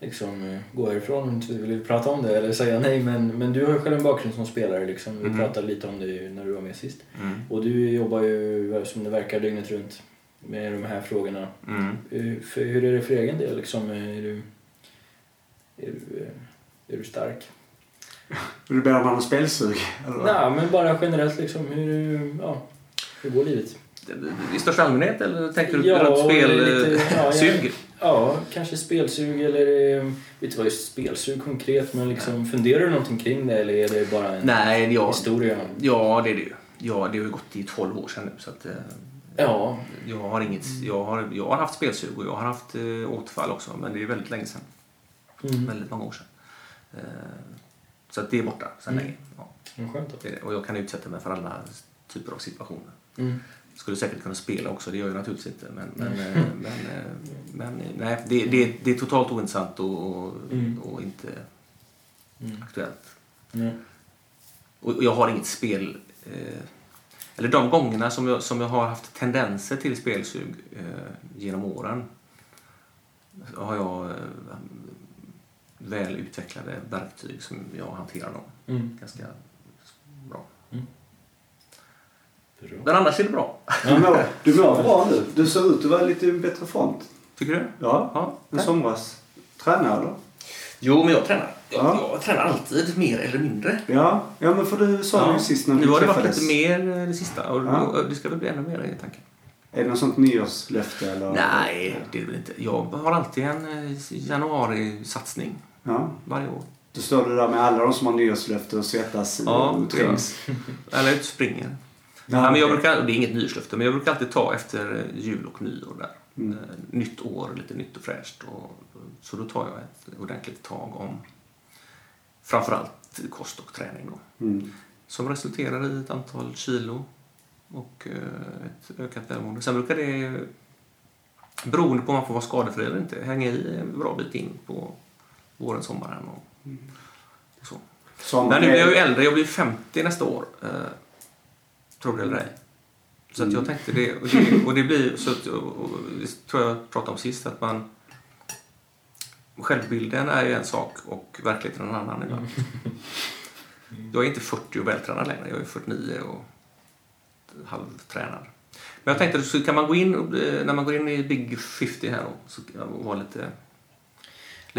liksom, eh, gå härifrån om du inte vill prata om det eller säga nej. Men, men du har ju själv en bakgrund som spelare. Liksom. Vi Mhm. pratade lite om det när du var med sist. Och du jobbar ju som det verkar dygnet runt med de här frågorna. Mm. Eh, För, hur är det för egen del? Liksom, är, du, är, du, eh, är du stark? Vill du han har spelsug? Nej, men bara generellt liksom. Hur, ja, hur går livet? I största allmänhet eller tänker du Ja, runt lite- ja, spelsug? Ja, kanske spelsug eller... eh, Vet inte vad är spelsug konkret, men liksom, funderar du någonting kring det eller är det bara en Nej, jag, historia? ja det är det ju. Ja, det har ju gått i 12 år sedan nu så att eh, Ja. jag har inget, jag har, jag har haft spelsug och jag har haft eh, återfall också men det är väldigt länge sedan. Mm. Väldigt många år sedan. Eh, så att det är borta sedan Mm. länge. Ja, Mm. Och jag kan utsätta mig för alla typer av situationer. Mm. Skulle säkert kunna spela också, det gör jag naturligtvis inte. Men, men, Mm. eh, men, eh, men eh, nej, det, det, det är totalt ointressant och, Mm. och inte Mm. aktuellt. Mm. Och jag har inget spel... Eh, eller de gångerna som jag, som jag har haft tendenser till spelsug eh, genom åren har jag eh, väl utvecklade verktyg som jag hanterar dem Mm. ganska bra. Bra. Men annars är det bra. Du mår, du mår bra nu. Du ser ut att vara lite bättre front. Tycker du? Ja, Ja. en somras. Tränar eller? Jo, men jag tränar. Jag, Ja. jag tränar alltid, mer eller mindre. Ja, ja men för du sa ju sist när vi nu har det varit lite mer eh, det sista och Ja. det ska väl bli ännu mer i tanken. Är det något sånt nyårslöfte eller? Nej, det är det väl inte. Jag har alltid en eh, januari-satsning Ja. varje år. Då står du där med alla de som har nyårslöfte och svettas Ja, och trängs. Ut och springer. Ja, Ja, men jag brukar, det är inget nyårslöfte, men jag brukar alltid ta efter eh, jul och nyår där. Mm. Eh, Nytt år, lite nytt och fräscht. Och, så då tar jag ett ordentligt tag om framförallt kost och träning då. Mm. Som resulterar i ett antal kilo och eh, ett ökat välmående. Sen brukar det, beroende på om man får vara skadefri eller inte, hänga i en bra bit in på våren, sommaren och, och så. Som Men nu blir jag ju äldre, jag blir 50 nästa år. Tror det eller ej. Så att jag Mm. tänkte det, och det, och det blir, så att, och, det tror jag pratade om sist, att man Självbilden är ju en sak och verkligheten en annan ibland. Jag är inte 40 och vältränad längre, jag är 49 och halvtränad. Men jag tänkte, så kan man gå in, när man går in i Big 50 här då, så kan man vara lite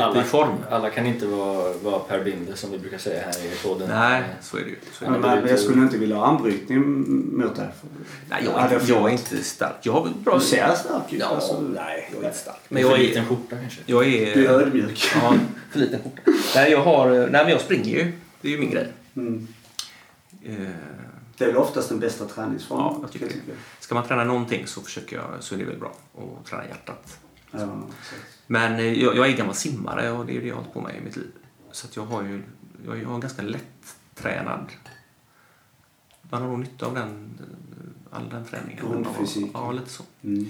Alla, i form. alla kan inte vara, vara Per Binde som vi brukar säga här i podden. Nej, så är det ju. Så är det. Men jag skulle inte vilja ha anbrytning mot det. Nej, jag, Ja, är, är jag är inte stark. Jag har väl bra... Du ser stark ut. Ja, alltså. nej, jag är inte stark. Men jag liten är... skjorta kanske. Jag Du är är... ödmjuk. Ja, för liten skjorta. Nej, jag har... Nej, men jag springer ju. Det är ju min grej. Mm. Eh, Det är väl oftast den bästa träningsformen. Ja, jag tycker det. Ska man träna någonting så försöker jag, så är det väl bra att träna hjärtat. Ja, exakt. Men eh, jag, jag är gammal simmare och det är ju det jag har hållit på med i mitt liv. Så att jag har ju jag har en ganska lätt-tränad... Man har nog nytta av den, eh, all den träningen. Grundfysik. Ja, lite så. Mm.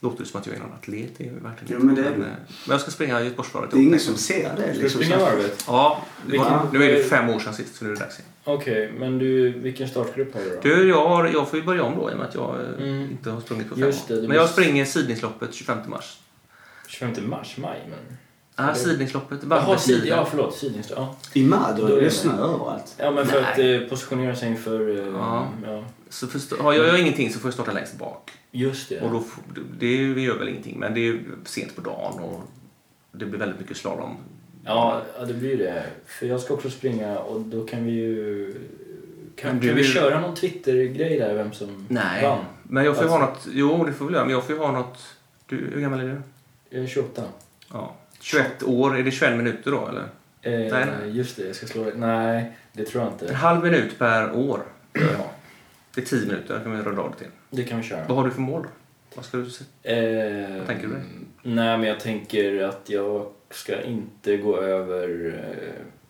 Låter det som att jag är någon atlet, det är jag ju verkligen inte. men det är men, eh, men jag ska springa Göteborgsvarvet. Det är ingen som ser det. Ska du Liksom. springa varvet? Ja, var, Vilken- nu är det fem år sedan sist så nu är det dags igen. Okej, men du, vilken startgrupp har du då? Du, jag, har, jag får ju börja om då i och med att jag Mm. inte har sprungit på fem Just det, år. Men jag springer sidningsloppet 25 mars. 25 mars, maj? Men... Ja, det- sidningsloppet. Jaha, sid, ja förlåt. Sidnings, ja. I Madrid Då är är det snö överallt. ja, men för Nej. att eh, positionera sig inför... Eh, Ja. ja. Så förstå, har jag, jag ingenting så får jag starta längst bak. Just det. Och då, det gör väl ingenting, men det är sent på dagen och det blir väldigt mycket slalom. Ja, ja, det blir det. För jag ska också springa och då kan vi ju... Kan, du kan vi köra någon Twitter-grej där, vem som Nej, vann? men jag får ju ha Alltså- något. Jo, det får vi göra, men jag får ju ha något. Du, hur gammal är du? Jag är 28. Ja. 21 år, är det 21 minuter då eller? Eh, Nej, nej. Just det, jag ska slå. Nej, det tror jag En inte. halv minut per år ha. Det är 10 minuter, kan vi röra av det till. Det kan vi köra. Vad har du för mål då? Vad ska du se? Eh, Vad tänker du dig? Nej, men jag tänker att jag ska inte gå över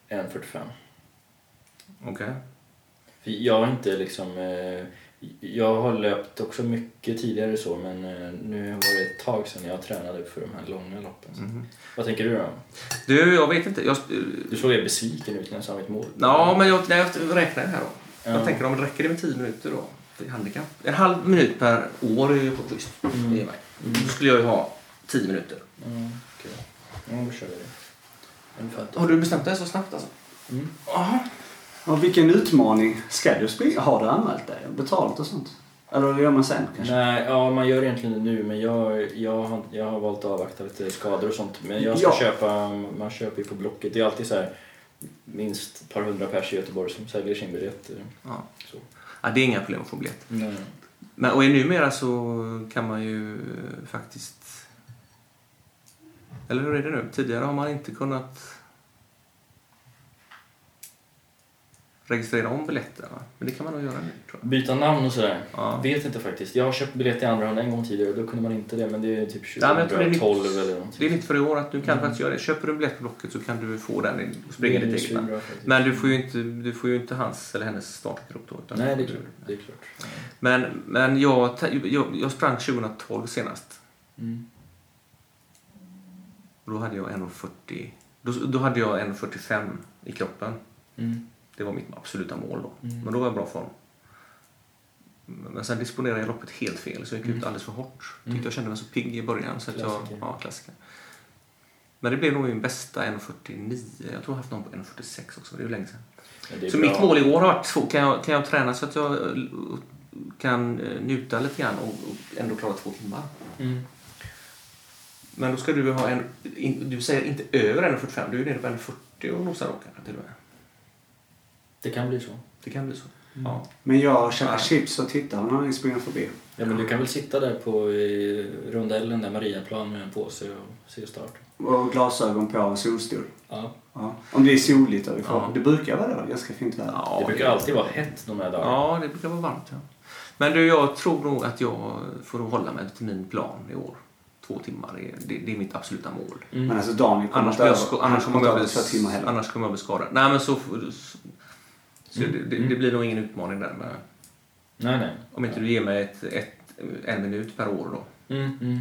eh, 1.45. Okej. För Jag har inte liksom... Jag har löpt också mycket tidigare så, men eh, nu var det ett tag sedan jag tränade för de här långa loppen. Mhm. Vad tänker du då? Du, jag vet inte. Jag, Du såg ju besviken ut när jag sa mitt mål. ja, men jag, nej, jag räknar här då. Ja. Jag tänker om det räcker det med 10 minuter då? Handikapp. En halv minut per år är ju på schysst. Mm. Mig. Då skulle jag ju ha 10 minuter. Mm, okej. Ja, då kör vi det. Har du bestämt dig så snabbt alltså? Mm. Ja. Och vilken utmaning ska du springa? Har du anmält dig? Betalt och sånt? Eller gör man sen kanske? Nej, ja, man gör egentligen det nu, men jag, jag, har, jag har valt att avvakta lite skador och sånt. Men jag ska Ja. köpa, man köper ju på Blocket. Det är alltid så här minst ett par hundra pers i Göteborg som säljer sin biljett. Ja. Så. ja. Det är inga problem att få biljett. Nej. Men, och numera så kan man ju eh, faktiskt... Eller hur är det nu? Tidigare har man inte kunnat registrera om biljetterna. Men det kan man nog göra nu tror jag. Byta namn och sådär. Ja. Vet inte faktiskt. Jag har köpt biljett i andra hand en gång tidigare då kunde man inte det. Men det är typ Ja, men jag tror det är nytt. 2012 eller någonting. Det är nytt för i år att du kan Mm. faktiskt göra det. Köper du en biljett på Blocket så kan du få den och springa ditt eget namn. Men du får ju inte, du får ju inte hans eller hennes startgrupp då. utan Nej, det är klart. Det är klart. Men, men jag, jag, jag sprang 2012 senast. Mm. Och då hade jag 1,40. Då, då hade jag 1,45 i kroppen. Mm. Det var mitt absoluta mål då. Mm. Men då var jag i bra form. Men sen disponerade jag loppet helt fel så jag gick ut Mm. alldeles för hårt. Mm. Tyckte jag kände mig så pigg i början. Så att jag, ja, klassiker. Men det blev nog min bästa 1,49. Jag tror jag haft någon på 1,46 också. Det är ju länge sedan. Så bra. mitt mål i år har varit två. Kan jag, kan jag träna så att jag eh, kan eh, njuta lite grann och, och ändå klara två timmar? Mm. Men då ska du ha en... Du säger inte över 1,45. Du är nere på 1,40 och nosar kanske till och med. Det kan bli så. Det kan bli så. Ja. Men jag käkar Ja. chips och tittar när ni springer förbi. Ja, men du kan väl sitta där på i rondellen där Mariaplan med en påse och se start. Och glasögon på solstol. Ja. Ja. Om det är soligt får. Ja. Det brukar vara det? Ganska fint väder. Ja, det brukar alltid vara hett de här dagarna. Ja, det brukar vara varmt. Ja. Men du, jag tror nog att jag får hålla mig till min plan i år. Två timmar, är, det, det är mitt absoluta mål. Mm. Men alltså Daniel kommer Annars, annars, annars kommer jag bli skadad. Nej, men så, så, Mm. det, det, Mm. blir nog ingen utmaning där. Men Nej, nej. om inte du ger mig ett, ett, en minut per år då. Mm, mm.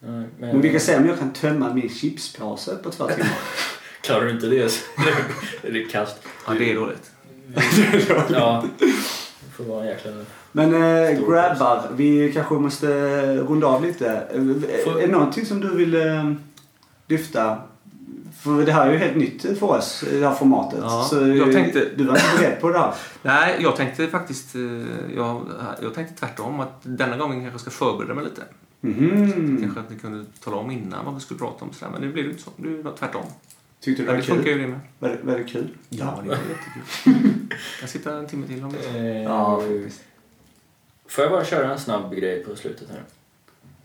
Nej, Men vi kan se om jag kan tömma min chipspåse på två timmar. Klarar du inte det så är det kast. Ja, det är dåligt. Ja. Det får vara en jäkla... Men Stor grabbar, vi kanske måste runda av lite. Eh, Får- Är det någonting som du vill eh, lyfta? För det här är ju helt nytt för oss, det här formatet. Ja, Så jag tänkte- du var inte beredd på det här. Nej, jag tänkte faktiskt eh, jag, jag tänkte tvärtom att denna gången kanske jag ska förbereda mig lite. Mhm. Kanske att ni kunde tala om innan vad vi skulle prata om. Sådär. Men det blev ju inte så. Det var tvärtom. Tyckte du det var det funkar kul? ju det med. Var var det kul? Ja, det var jättekul. Jag kan sitta en timme till om det. Eh, Ja, faktiskt. Får jag bara köra en snabb grej på slutet här?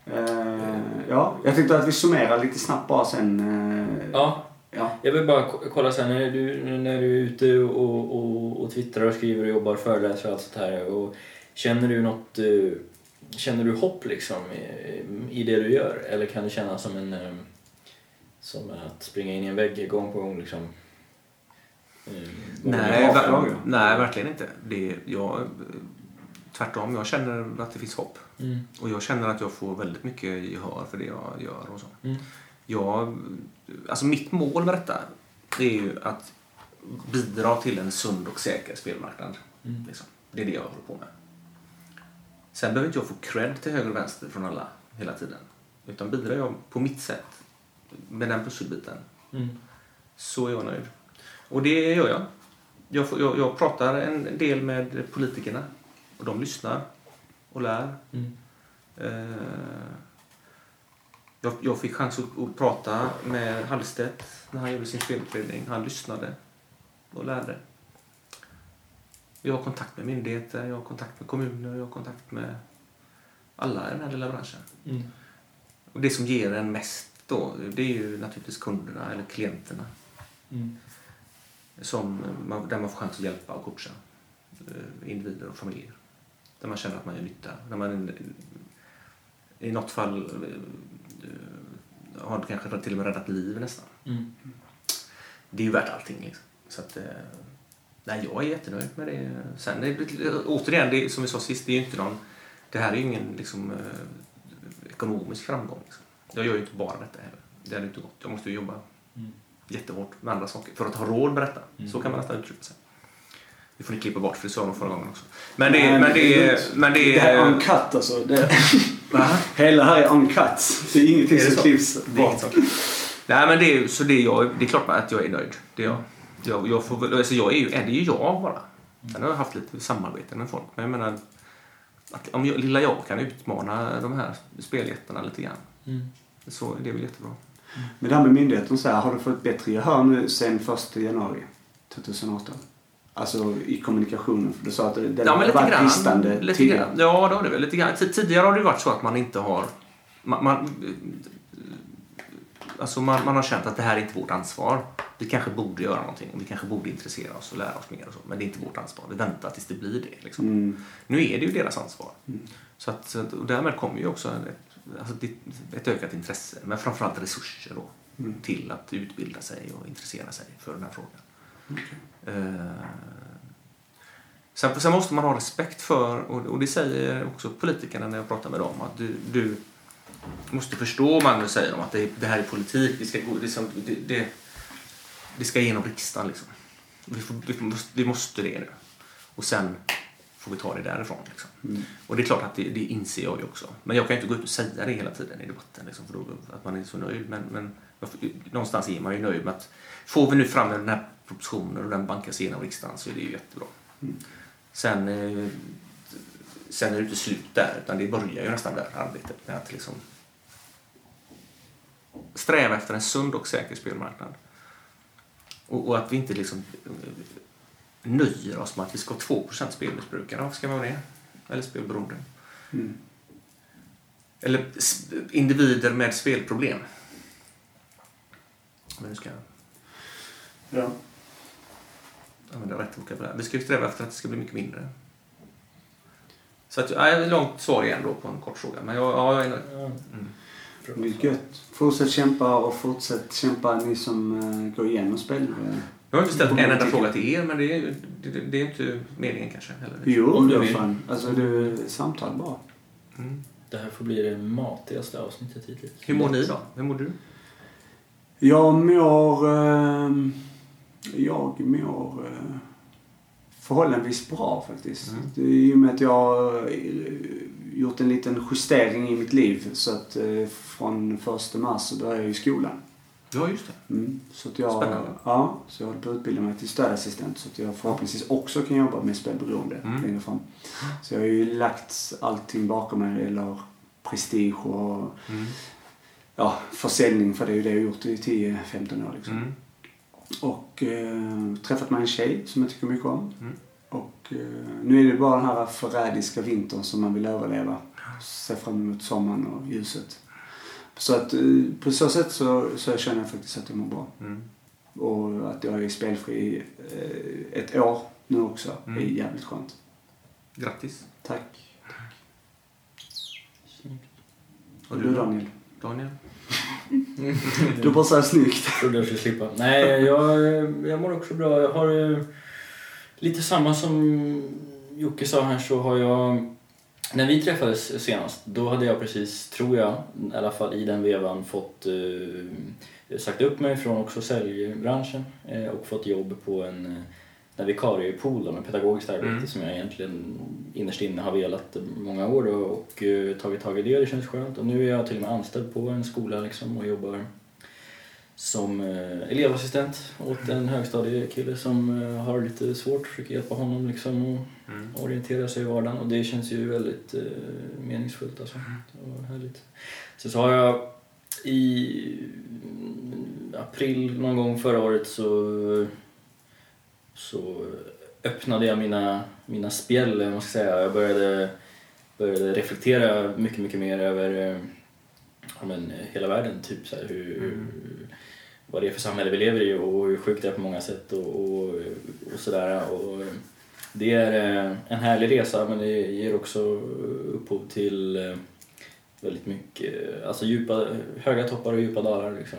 Eh, ja, jag tänkte att vi summerar lite snabbt bara sen. Eh, Ja. Ja. Jag vill bara ko- kolla sen när du, när du är ute och, och, och twittrar och skriver och jobbar, föreläser och allt sånt här. Och känner du något, eh, känner du hopp liksom i, i det du gör? Eller kan det kännas som en, eh, som att springa in i en vägg gång på gång liksom? Eh, Nej, ver- nej, verkligen inte. Det, jag, tvärtom, jag känner att det finns hopp. Mm. Och jag känner att jag får väldigt mycket gehör för det jag gör. Och så. Mm. Jag, alltså mitt mål med detta det är ju att bidra till en sund och säker spelmarknad. Mm. Liksom. Det är det jag håller på med. Sen behöver inte jag få cred till höger och vänster från alla hela tiden. Utan bidrar jag på mitt sätt med den pusselbiten Mm. så är jag nöjd. Och det gör jag. Jag, får, jag, jag pratar en del med politikerna och de lyssnar och lär. Mm. Eh, jag, jag fick chans att, att prata med Hallstedt när han gjorde sin spelutredning. Han lyssnade och lärde. Jag har kontakt med myndigheter, jag har kontakt med kommuner, jag har kontakt med alla i den här lilla branschen. Mm. Och det som ger en mest då, det är ju naturligtvis kunderna eller klienterna. Mm. Som man, där man får chans att hjälpa och coacha eh, individer och familjer. Där man känner att man gör nytta. Där man i något fall eh, har kanske till och med räddat liv nästan. Mm. Det är ju värt allting. Liksom. Så att, eh, nej, jag är jättenöjd med det. Sen, det, är- återigen, det, som vi sa sist, det är ju inte någon, det här är ju ingen liksom, eh, ekonomisk framgång. Liksom. Jag gör ju inte bara detta heller. Det hade inte gått. Jag måste ju jobba Mm. jättehårt med andra saker för att ha råd med detta. Mm. Så kan man nästan uttrycka sig. Det får ni klippa bort för det sa de förra gången också. Men det, Nej, men men det, är men det, Det här är är... uncut alltså. Det, hela här är uncut. Det är ingenting Är det som klipps bort. Nej men det är, ju- så det är, jag, det är klart att jag är nöjd. Det är jag. Jag, jag, får, väl- alltså jag är ju är det är ju jag bara. Sen har jag haft lite samarbete med folk. Men jag menar, att om jag, lilla jag kan utmana de här speljättarna lite grann. Mm. Så det är väl jättebra. Men det här med myndigheten så här, har du fått bättre gehör nu sen 1 januari 2018? Alltså i kommunikationen, för du sa att det, Ja, men lite varit grann. bristande Lite tidigare. grann. Ja, det har det väl. Lite grann. Tid- Tidigare har det varit så att man inte har... Man, man, alltså man, man har känt att det här är inte vårt ansvar. Vi kanske borde göra någonting. Vi kanske borde intressera oss och lära oss mer. Och så, men det är inte vårt ansvar. Vi väntar tills det blir det. Liksom. Mm. Nu är det ju deras ansvar. Mm. Så att, och därmed kommer ju också ett, alltså ett ökat intresse. Men framförallt resurser då, Mm. till att utbilda sig och intressera sig för den här frågan. Okej. Eh, Sen, sen måste man ha respekt för, och, det säger också politikerna när jag pratar med dem, att du, du måste förstå, Magnus säger de, att det, det här är politik, vi ska, gå- det, det, det, det ska igenom riksdagen. Liksom. Vi, får, vi, måste, vi måste det nu. Och sen får vi ta det därifrån. Liksom. Mm. Och det är klart att det, det inser jag ju också. Men jag kan ju inte gå ut och säga det hela tiden i debatten, liksom, för då, att man är så nöjd. Men, men någonstans är man ju nöjd med att får vi nu fram den här propositionen och den bankas igenom riksdagen så är det ju jättebra. Mm. Sen, eh, sen är det inte slut där, utan det börjar ju nästan där arbetet med att liksom sträva efter en sund och säker spelmarknad. Och, och att vi inte liksom eh, nöjer oss med att vi ska ha 2 spelmissbrukare. Varför ska vi ha det? Eller spelberoende. Mm. Eller individer med spelproblem. Men nu ska jag Ja. använda rätt vokabulär. Vi ska ju sträva efter att det ska bli mycket mindre. Så att, ja, ett långt svar igen då på en kort fråga. Men jag, ja, jag är nöjd. Ja. Mm. Det är gött. Fortsätt kämpa och fortsätt kämpa ni som uh, går igenom spel. Jag har inte ställt en enda fråga till er, men det är, det, det är inte meningen kanske. Heller. Jo, Om du fan. Alltså du, samtal bara. Mm. Det här får bli det matigaste avsnittet hittills. Hur mår ni då? Hur mår du? Jag mår... ehm, jag mår uh, förhållandevis bra faktiskt. Mm. Det i och med att jag har eh, gjort en liten justering i mitt liv. Så att eh, från första mars så börjar jag i skolan. Ja, just det. Mm. Så att jag, Spännande. Ja, så jag håller på att utbilda mig till stödassistent så att jag förhoppningsvis också kan jobba med spelberoende Mm. längre fram. Så jag har ju lagt allting bakom mig, eller prestige och Mm. ja, försäljning för det är ju det jag har gjort i 10-15 år liksom. Mm. Och eh, träffat mig en tjej som jag tycker mycket om. Mm. Och eh, nu är det bara den här förrädiska vintern som man vill överleva. Se fram emot sommaren och ljuset. Så att eh, på så sätt så, så känner jag faktiskt att jag mår bra. Mm. Och att jag är spelfri eh, ett år nu också Mm. är jävligt skönt. Grattis. Tack. Och Och du? Daniel? Daniel? Du bara såhär snyggt. trodde jag skulle slippa. Nej, jag, jag mår också bra. Jag har eh, lite samma som Jocke sa här så har jag... När vi träffades senast, då hade jag precis, tror jag, i alla fall i den vevan fått eh, sagt upp mig från också säljbranschen eh, och fått jobb på en, eh, en vikariepool då, med pedagogiskt arbete Mm. som jag egentligen innerst inne har velat många år då, och eh, tagit tag i det. Det känns skönt. Och nu är jag till och med anställd på en skola liksom, och jobbar som eh, elevassistent åt en högstadiekille som eh, har lite svårt. Försöker hjälpa honom liksom att Mm. orientera sig i vardagen och det känns ju väldigt meningsfullt alltså. Var härligt. Sen så har jag i mm, april någon gång förra året så, så öppnade jag mina, mina spjäll, man ska säga. Jag började, började reflektera mycket, mycket mer över eh, ja, men, hela världen. Typ så här, hur, Mm. vad det är för samhälle vi lever i och hur sjukt det är på många sätt och, och, och sådär. Och det är eh, en härlig resa men det ger också upphov till eh, väldigt mycket, alltså djupa, höga toppar och djupa dalar liksom.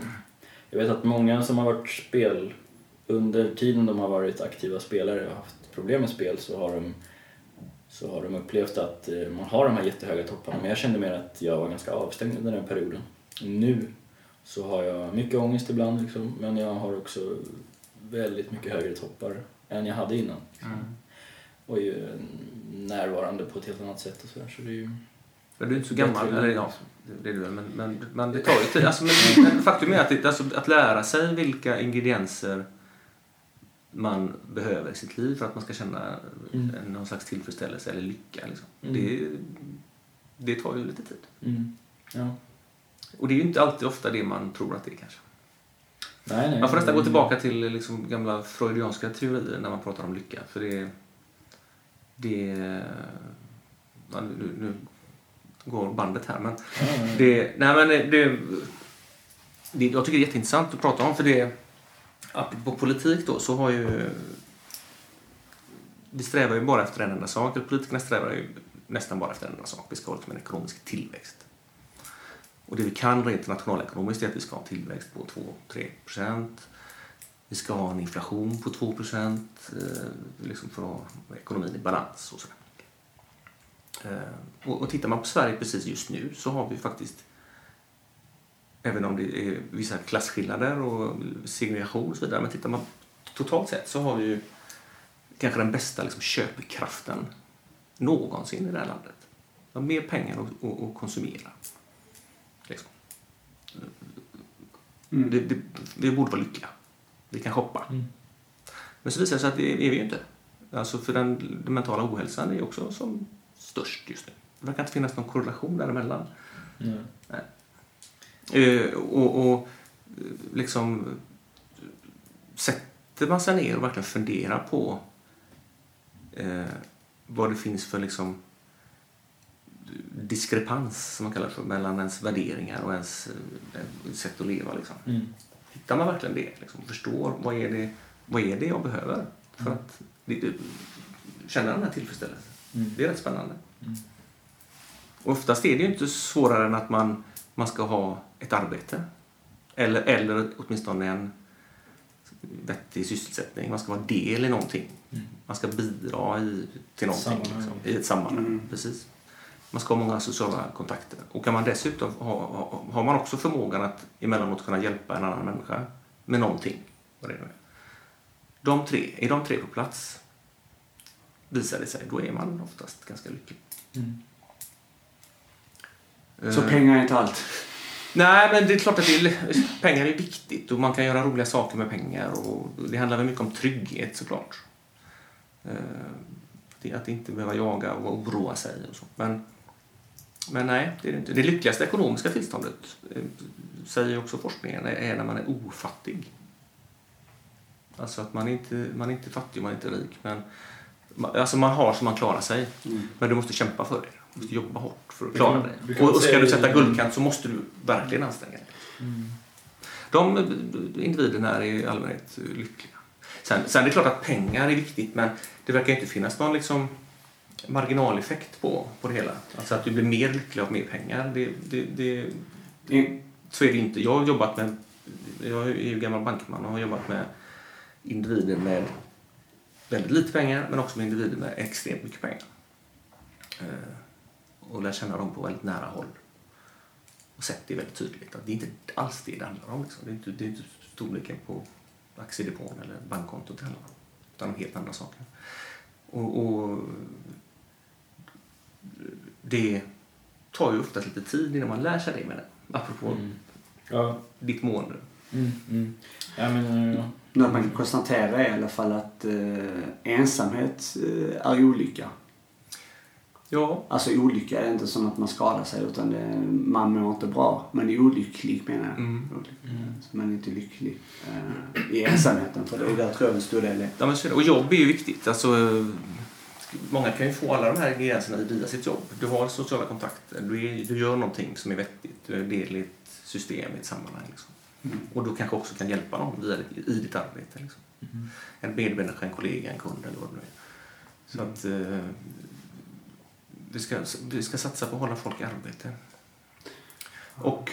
Jag vet att många som har varit spel, under tiden de har varit aktiva spelare och haft problem med spel så har de så har de upplevt att eh, man har de här jättehöga topparna men jag kände mer att jag var ganska avstängd under den perioden. Nu så har jag mycket ångest ibland liksom, men jag har också väldigt mycket högre toppar än jag hade innan. Mm. Och är ju närvarande på ett helt annat sätt och sådär. Så det är ju... Men du är inte så gammal, eller ja, liksom. det är du men, men, men det tar ju tid. Alltså, men, men faktum är att, det, alltså, att lära sig vilka ingredienser man behöver i sitt liv för att man ska känna Mm. någon slags tillfredsställelse eller lycka. Liksom. Mm. Det, det tar ju lite tid. Mm. Ja. Och det är ju inte alltid ofta det man tror att det är kanske. Nej, nej. Man får nästan gå tillbaka till liksom, gamla freudianska teorier när man pratar om lycka. För det... det ja, nu, nu går bandet här, men Ja, ja. det, nej men det, det, jag tycker det är jätteintressant att prata om för det, apropå politik då, så har ju vi strävar ju bara efter en enda sak, eller politikerna strävar ju nästan bara efter en enda sak. Vi ska ha en ekonomisk tillväxt. Och det vi kan rent nationalekonomiskt är att vi ska ha en tillväxt på 2-3 procent. Vi ska ha en inflation på 2 procent eh, liksom för att ha ekonomin i balans och sådär. Eh, och, och tittar man på Sverige precis just nu så har vi faktiskt Även om det är vissa klasskillnader och segregation och så vidare. Men tittar man totalt sett så har vi ju kanske den bästa liksom, köpkraften någonsin i det här landet. Vi har mer pengar att, att, att konsumera. Liksom. Mm. Det, det, vi borde vara lyckliga. Vi kan shoppa. Mm. Men så visar det sig att det är vi ju inte. Alltså för den, den mentala ohälsan är också som störst just nu. Det verkar inte finnas någon korrelation däremellan. Nej. Eh, och, och eh, liksom sätter man sig ner och verkligen funderar på eh, vad det finns för liksom diskrepans som man kallar det för mellan ens värderingar och ens eh, sätt att leva. Liksom. Mm. Hittar man verkligen det? Liksom, förstår vad är det, vad är det jag behöver för Mm. att det, det, känna den här tillfredsställelsen? Mm. Det är rätt spännande. Mm. Och oftast är det ju inte svårare än att man, man ska ha ett arbete. Eller, eller åtminstone en vettig sysselsättning. Man ska vara del i någonting. Mm. Man ska bidra i, till någonting. Liksom, I ett sammanhang. Mm. Precis. Man ska ha många sociala kontakter. Och kan man dessutom ha, ha, har man också förmågan att emellanåt kunna hjälpa en annan människa med någonting. Vad det nu är. De tre, är de tre på plats visar det sig, då är man oftast ganska lycklig. Mm. Så Eh, pengar är inte allt. Nej, men det är klart att är, pengar är viktigt och man kan göra roliga saker med pengar. Och det handlar väl mycket om trygghet såklart. Eh, Att inte behöva jaga och oroa sig och så. Men, men nej, det är det inte. Det lyckligaste ekonomiska tillståndet, eh, säger också forskningen, är- är när man är ofattig. Alltså att man är inte man är inte fattig, man är inte rik. Men, alltså man har så man klarar sig. Mm. Men du måste kämpa för det. Du måste jobba hårt för att klara Mm. dig. Och, och ska du det- sätta guldkant så måste du verkligen anstränga dig. Mm. De eh, individerna är i allmänhet eh, lyckliga. Sen, sen är det klart att pengar är viktigt men det verkar inte finnas någon liksom marginaleffekt på, på det hela. Alltså att du blir mer lycklig av mer pengar. Det, det, det, I- så är det inte. Jag har jobbat med, jag är ju gammal bankman och har jobbat med individer med väldigt lite pengar men också med individer med extremt mycket pengar. Och lär känna dem på väldigt nära håll. Och sett det väldigt tydligt att det är inte alls det det handlar om. Liksom. Det, är inte, det är inte storleken på aktiedepån eller bankkontot det handlar om. Utan om helt andra saker. Och, och det tar ju ofta lite tid innan man lär sig det med det. Apropå Mm. Ja. ditt mående. Mm. Mm. Ja, men, eh, Något man kan konstatera är i alla fall att eh, ensamhet eh, är olycka. Ja, Alltså olycka är inte som att man skadar sig utan det man mår inte bra. Man är olycklig menar jag. Mm. Olycklig. Så man är inte lycklig eh, i ensamheten. För det är där tror jag en stor del är. Ja, men. Och jobb är ju viktigt. Alltså, många kan ju få alla de här ingredienserna via sitt jobb. Du har sociala kontakter, du, är, du gör någonting som är vettigt, du är del i ett system, i ett sammanhang. Liksom. Mm. Och du kanske också kan hjälpa någon via i ditt arbete. Liksom. En medmänniska, en kollega, en kund eller vad det nu är. Så att eh, vi, ska, vi ska satsa på att hålla folk i arbete. Och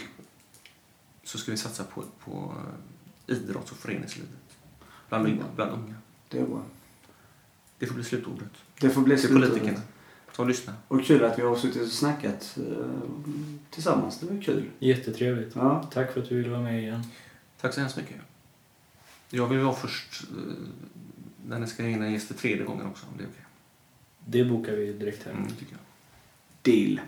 så ska vi satsa på, på eh, idrotts och föreningslivet. Bland, unga- bland unga. Det är bra. Det får bli slutordet. Det får bli Till slutordet. politikerna som lyssnar. Och kul att vi har suttit och snackat eh, tillsammans. Det var kul. jättetrevligt. Ja. Tack för att du ville vara med igen. Tack så hemskt mycket. Jag vill vara först eh, när ni ska in en gäst för tredje gången också. Om det är okej. Det bokar vi direkt här. Mm, tycker jag. deal.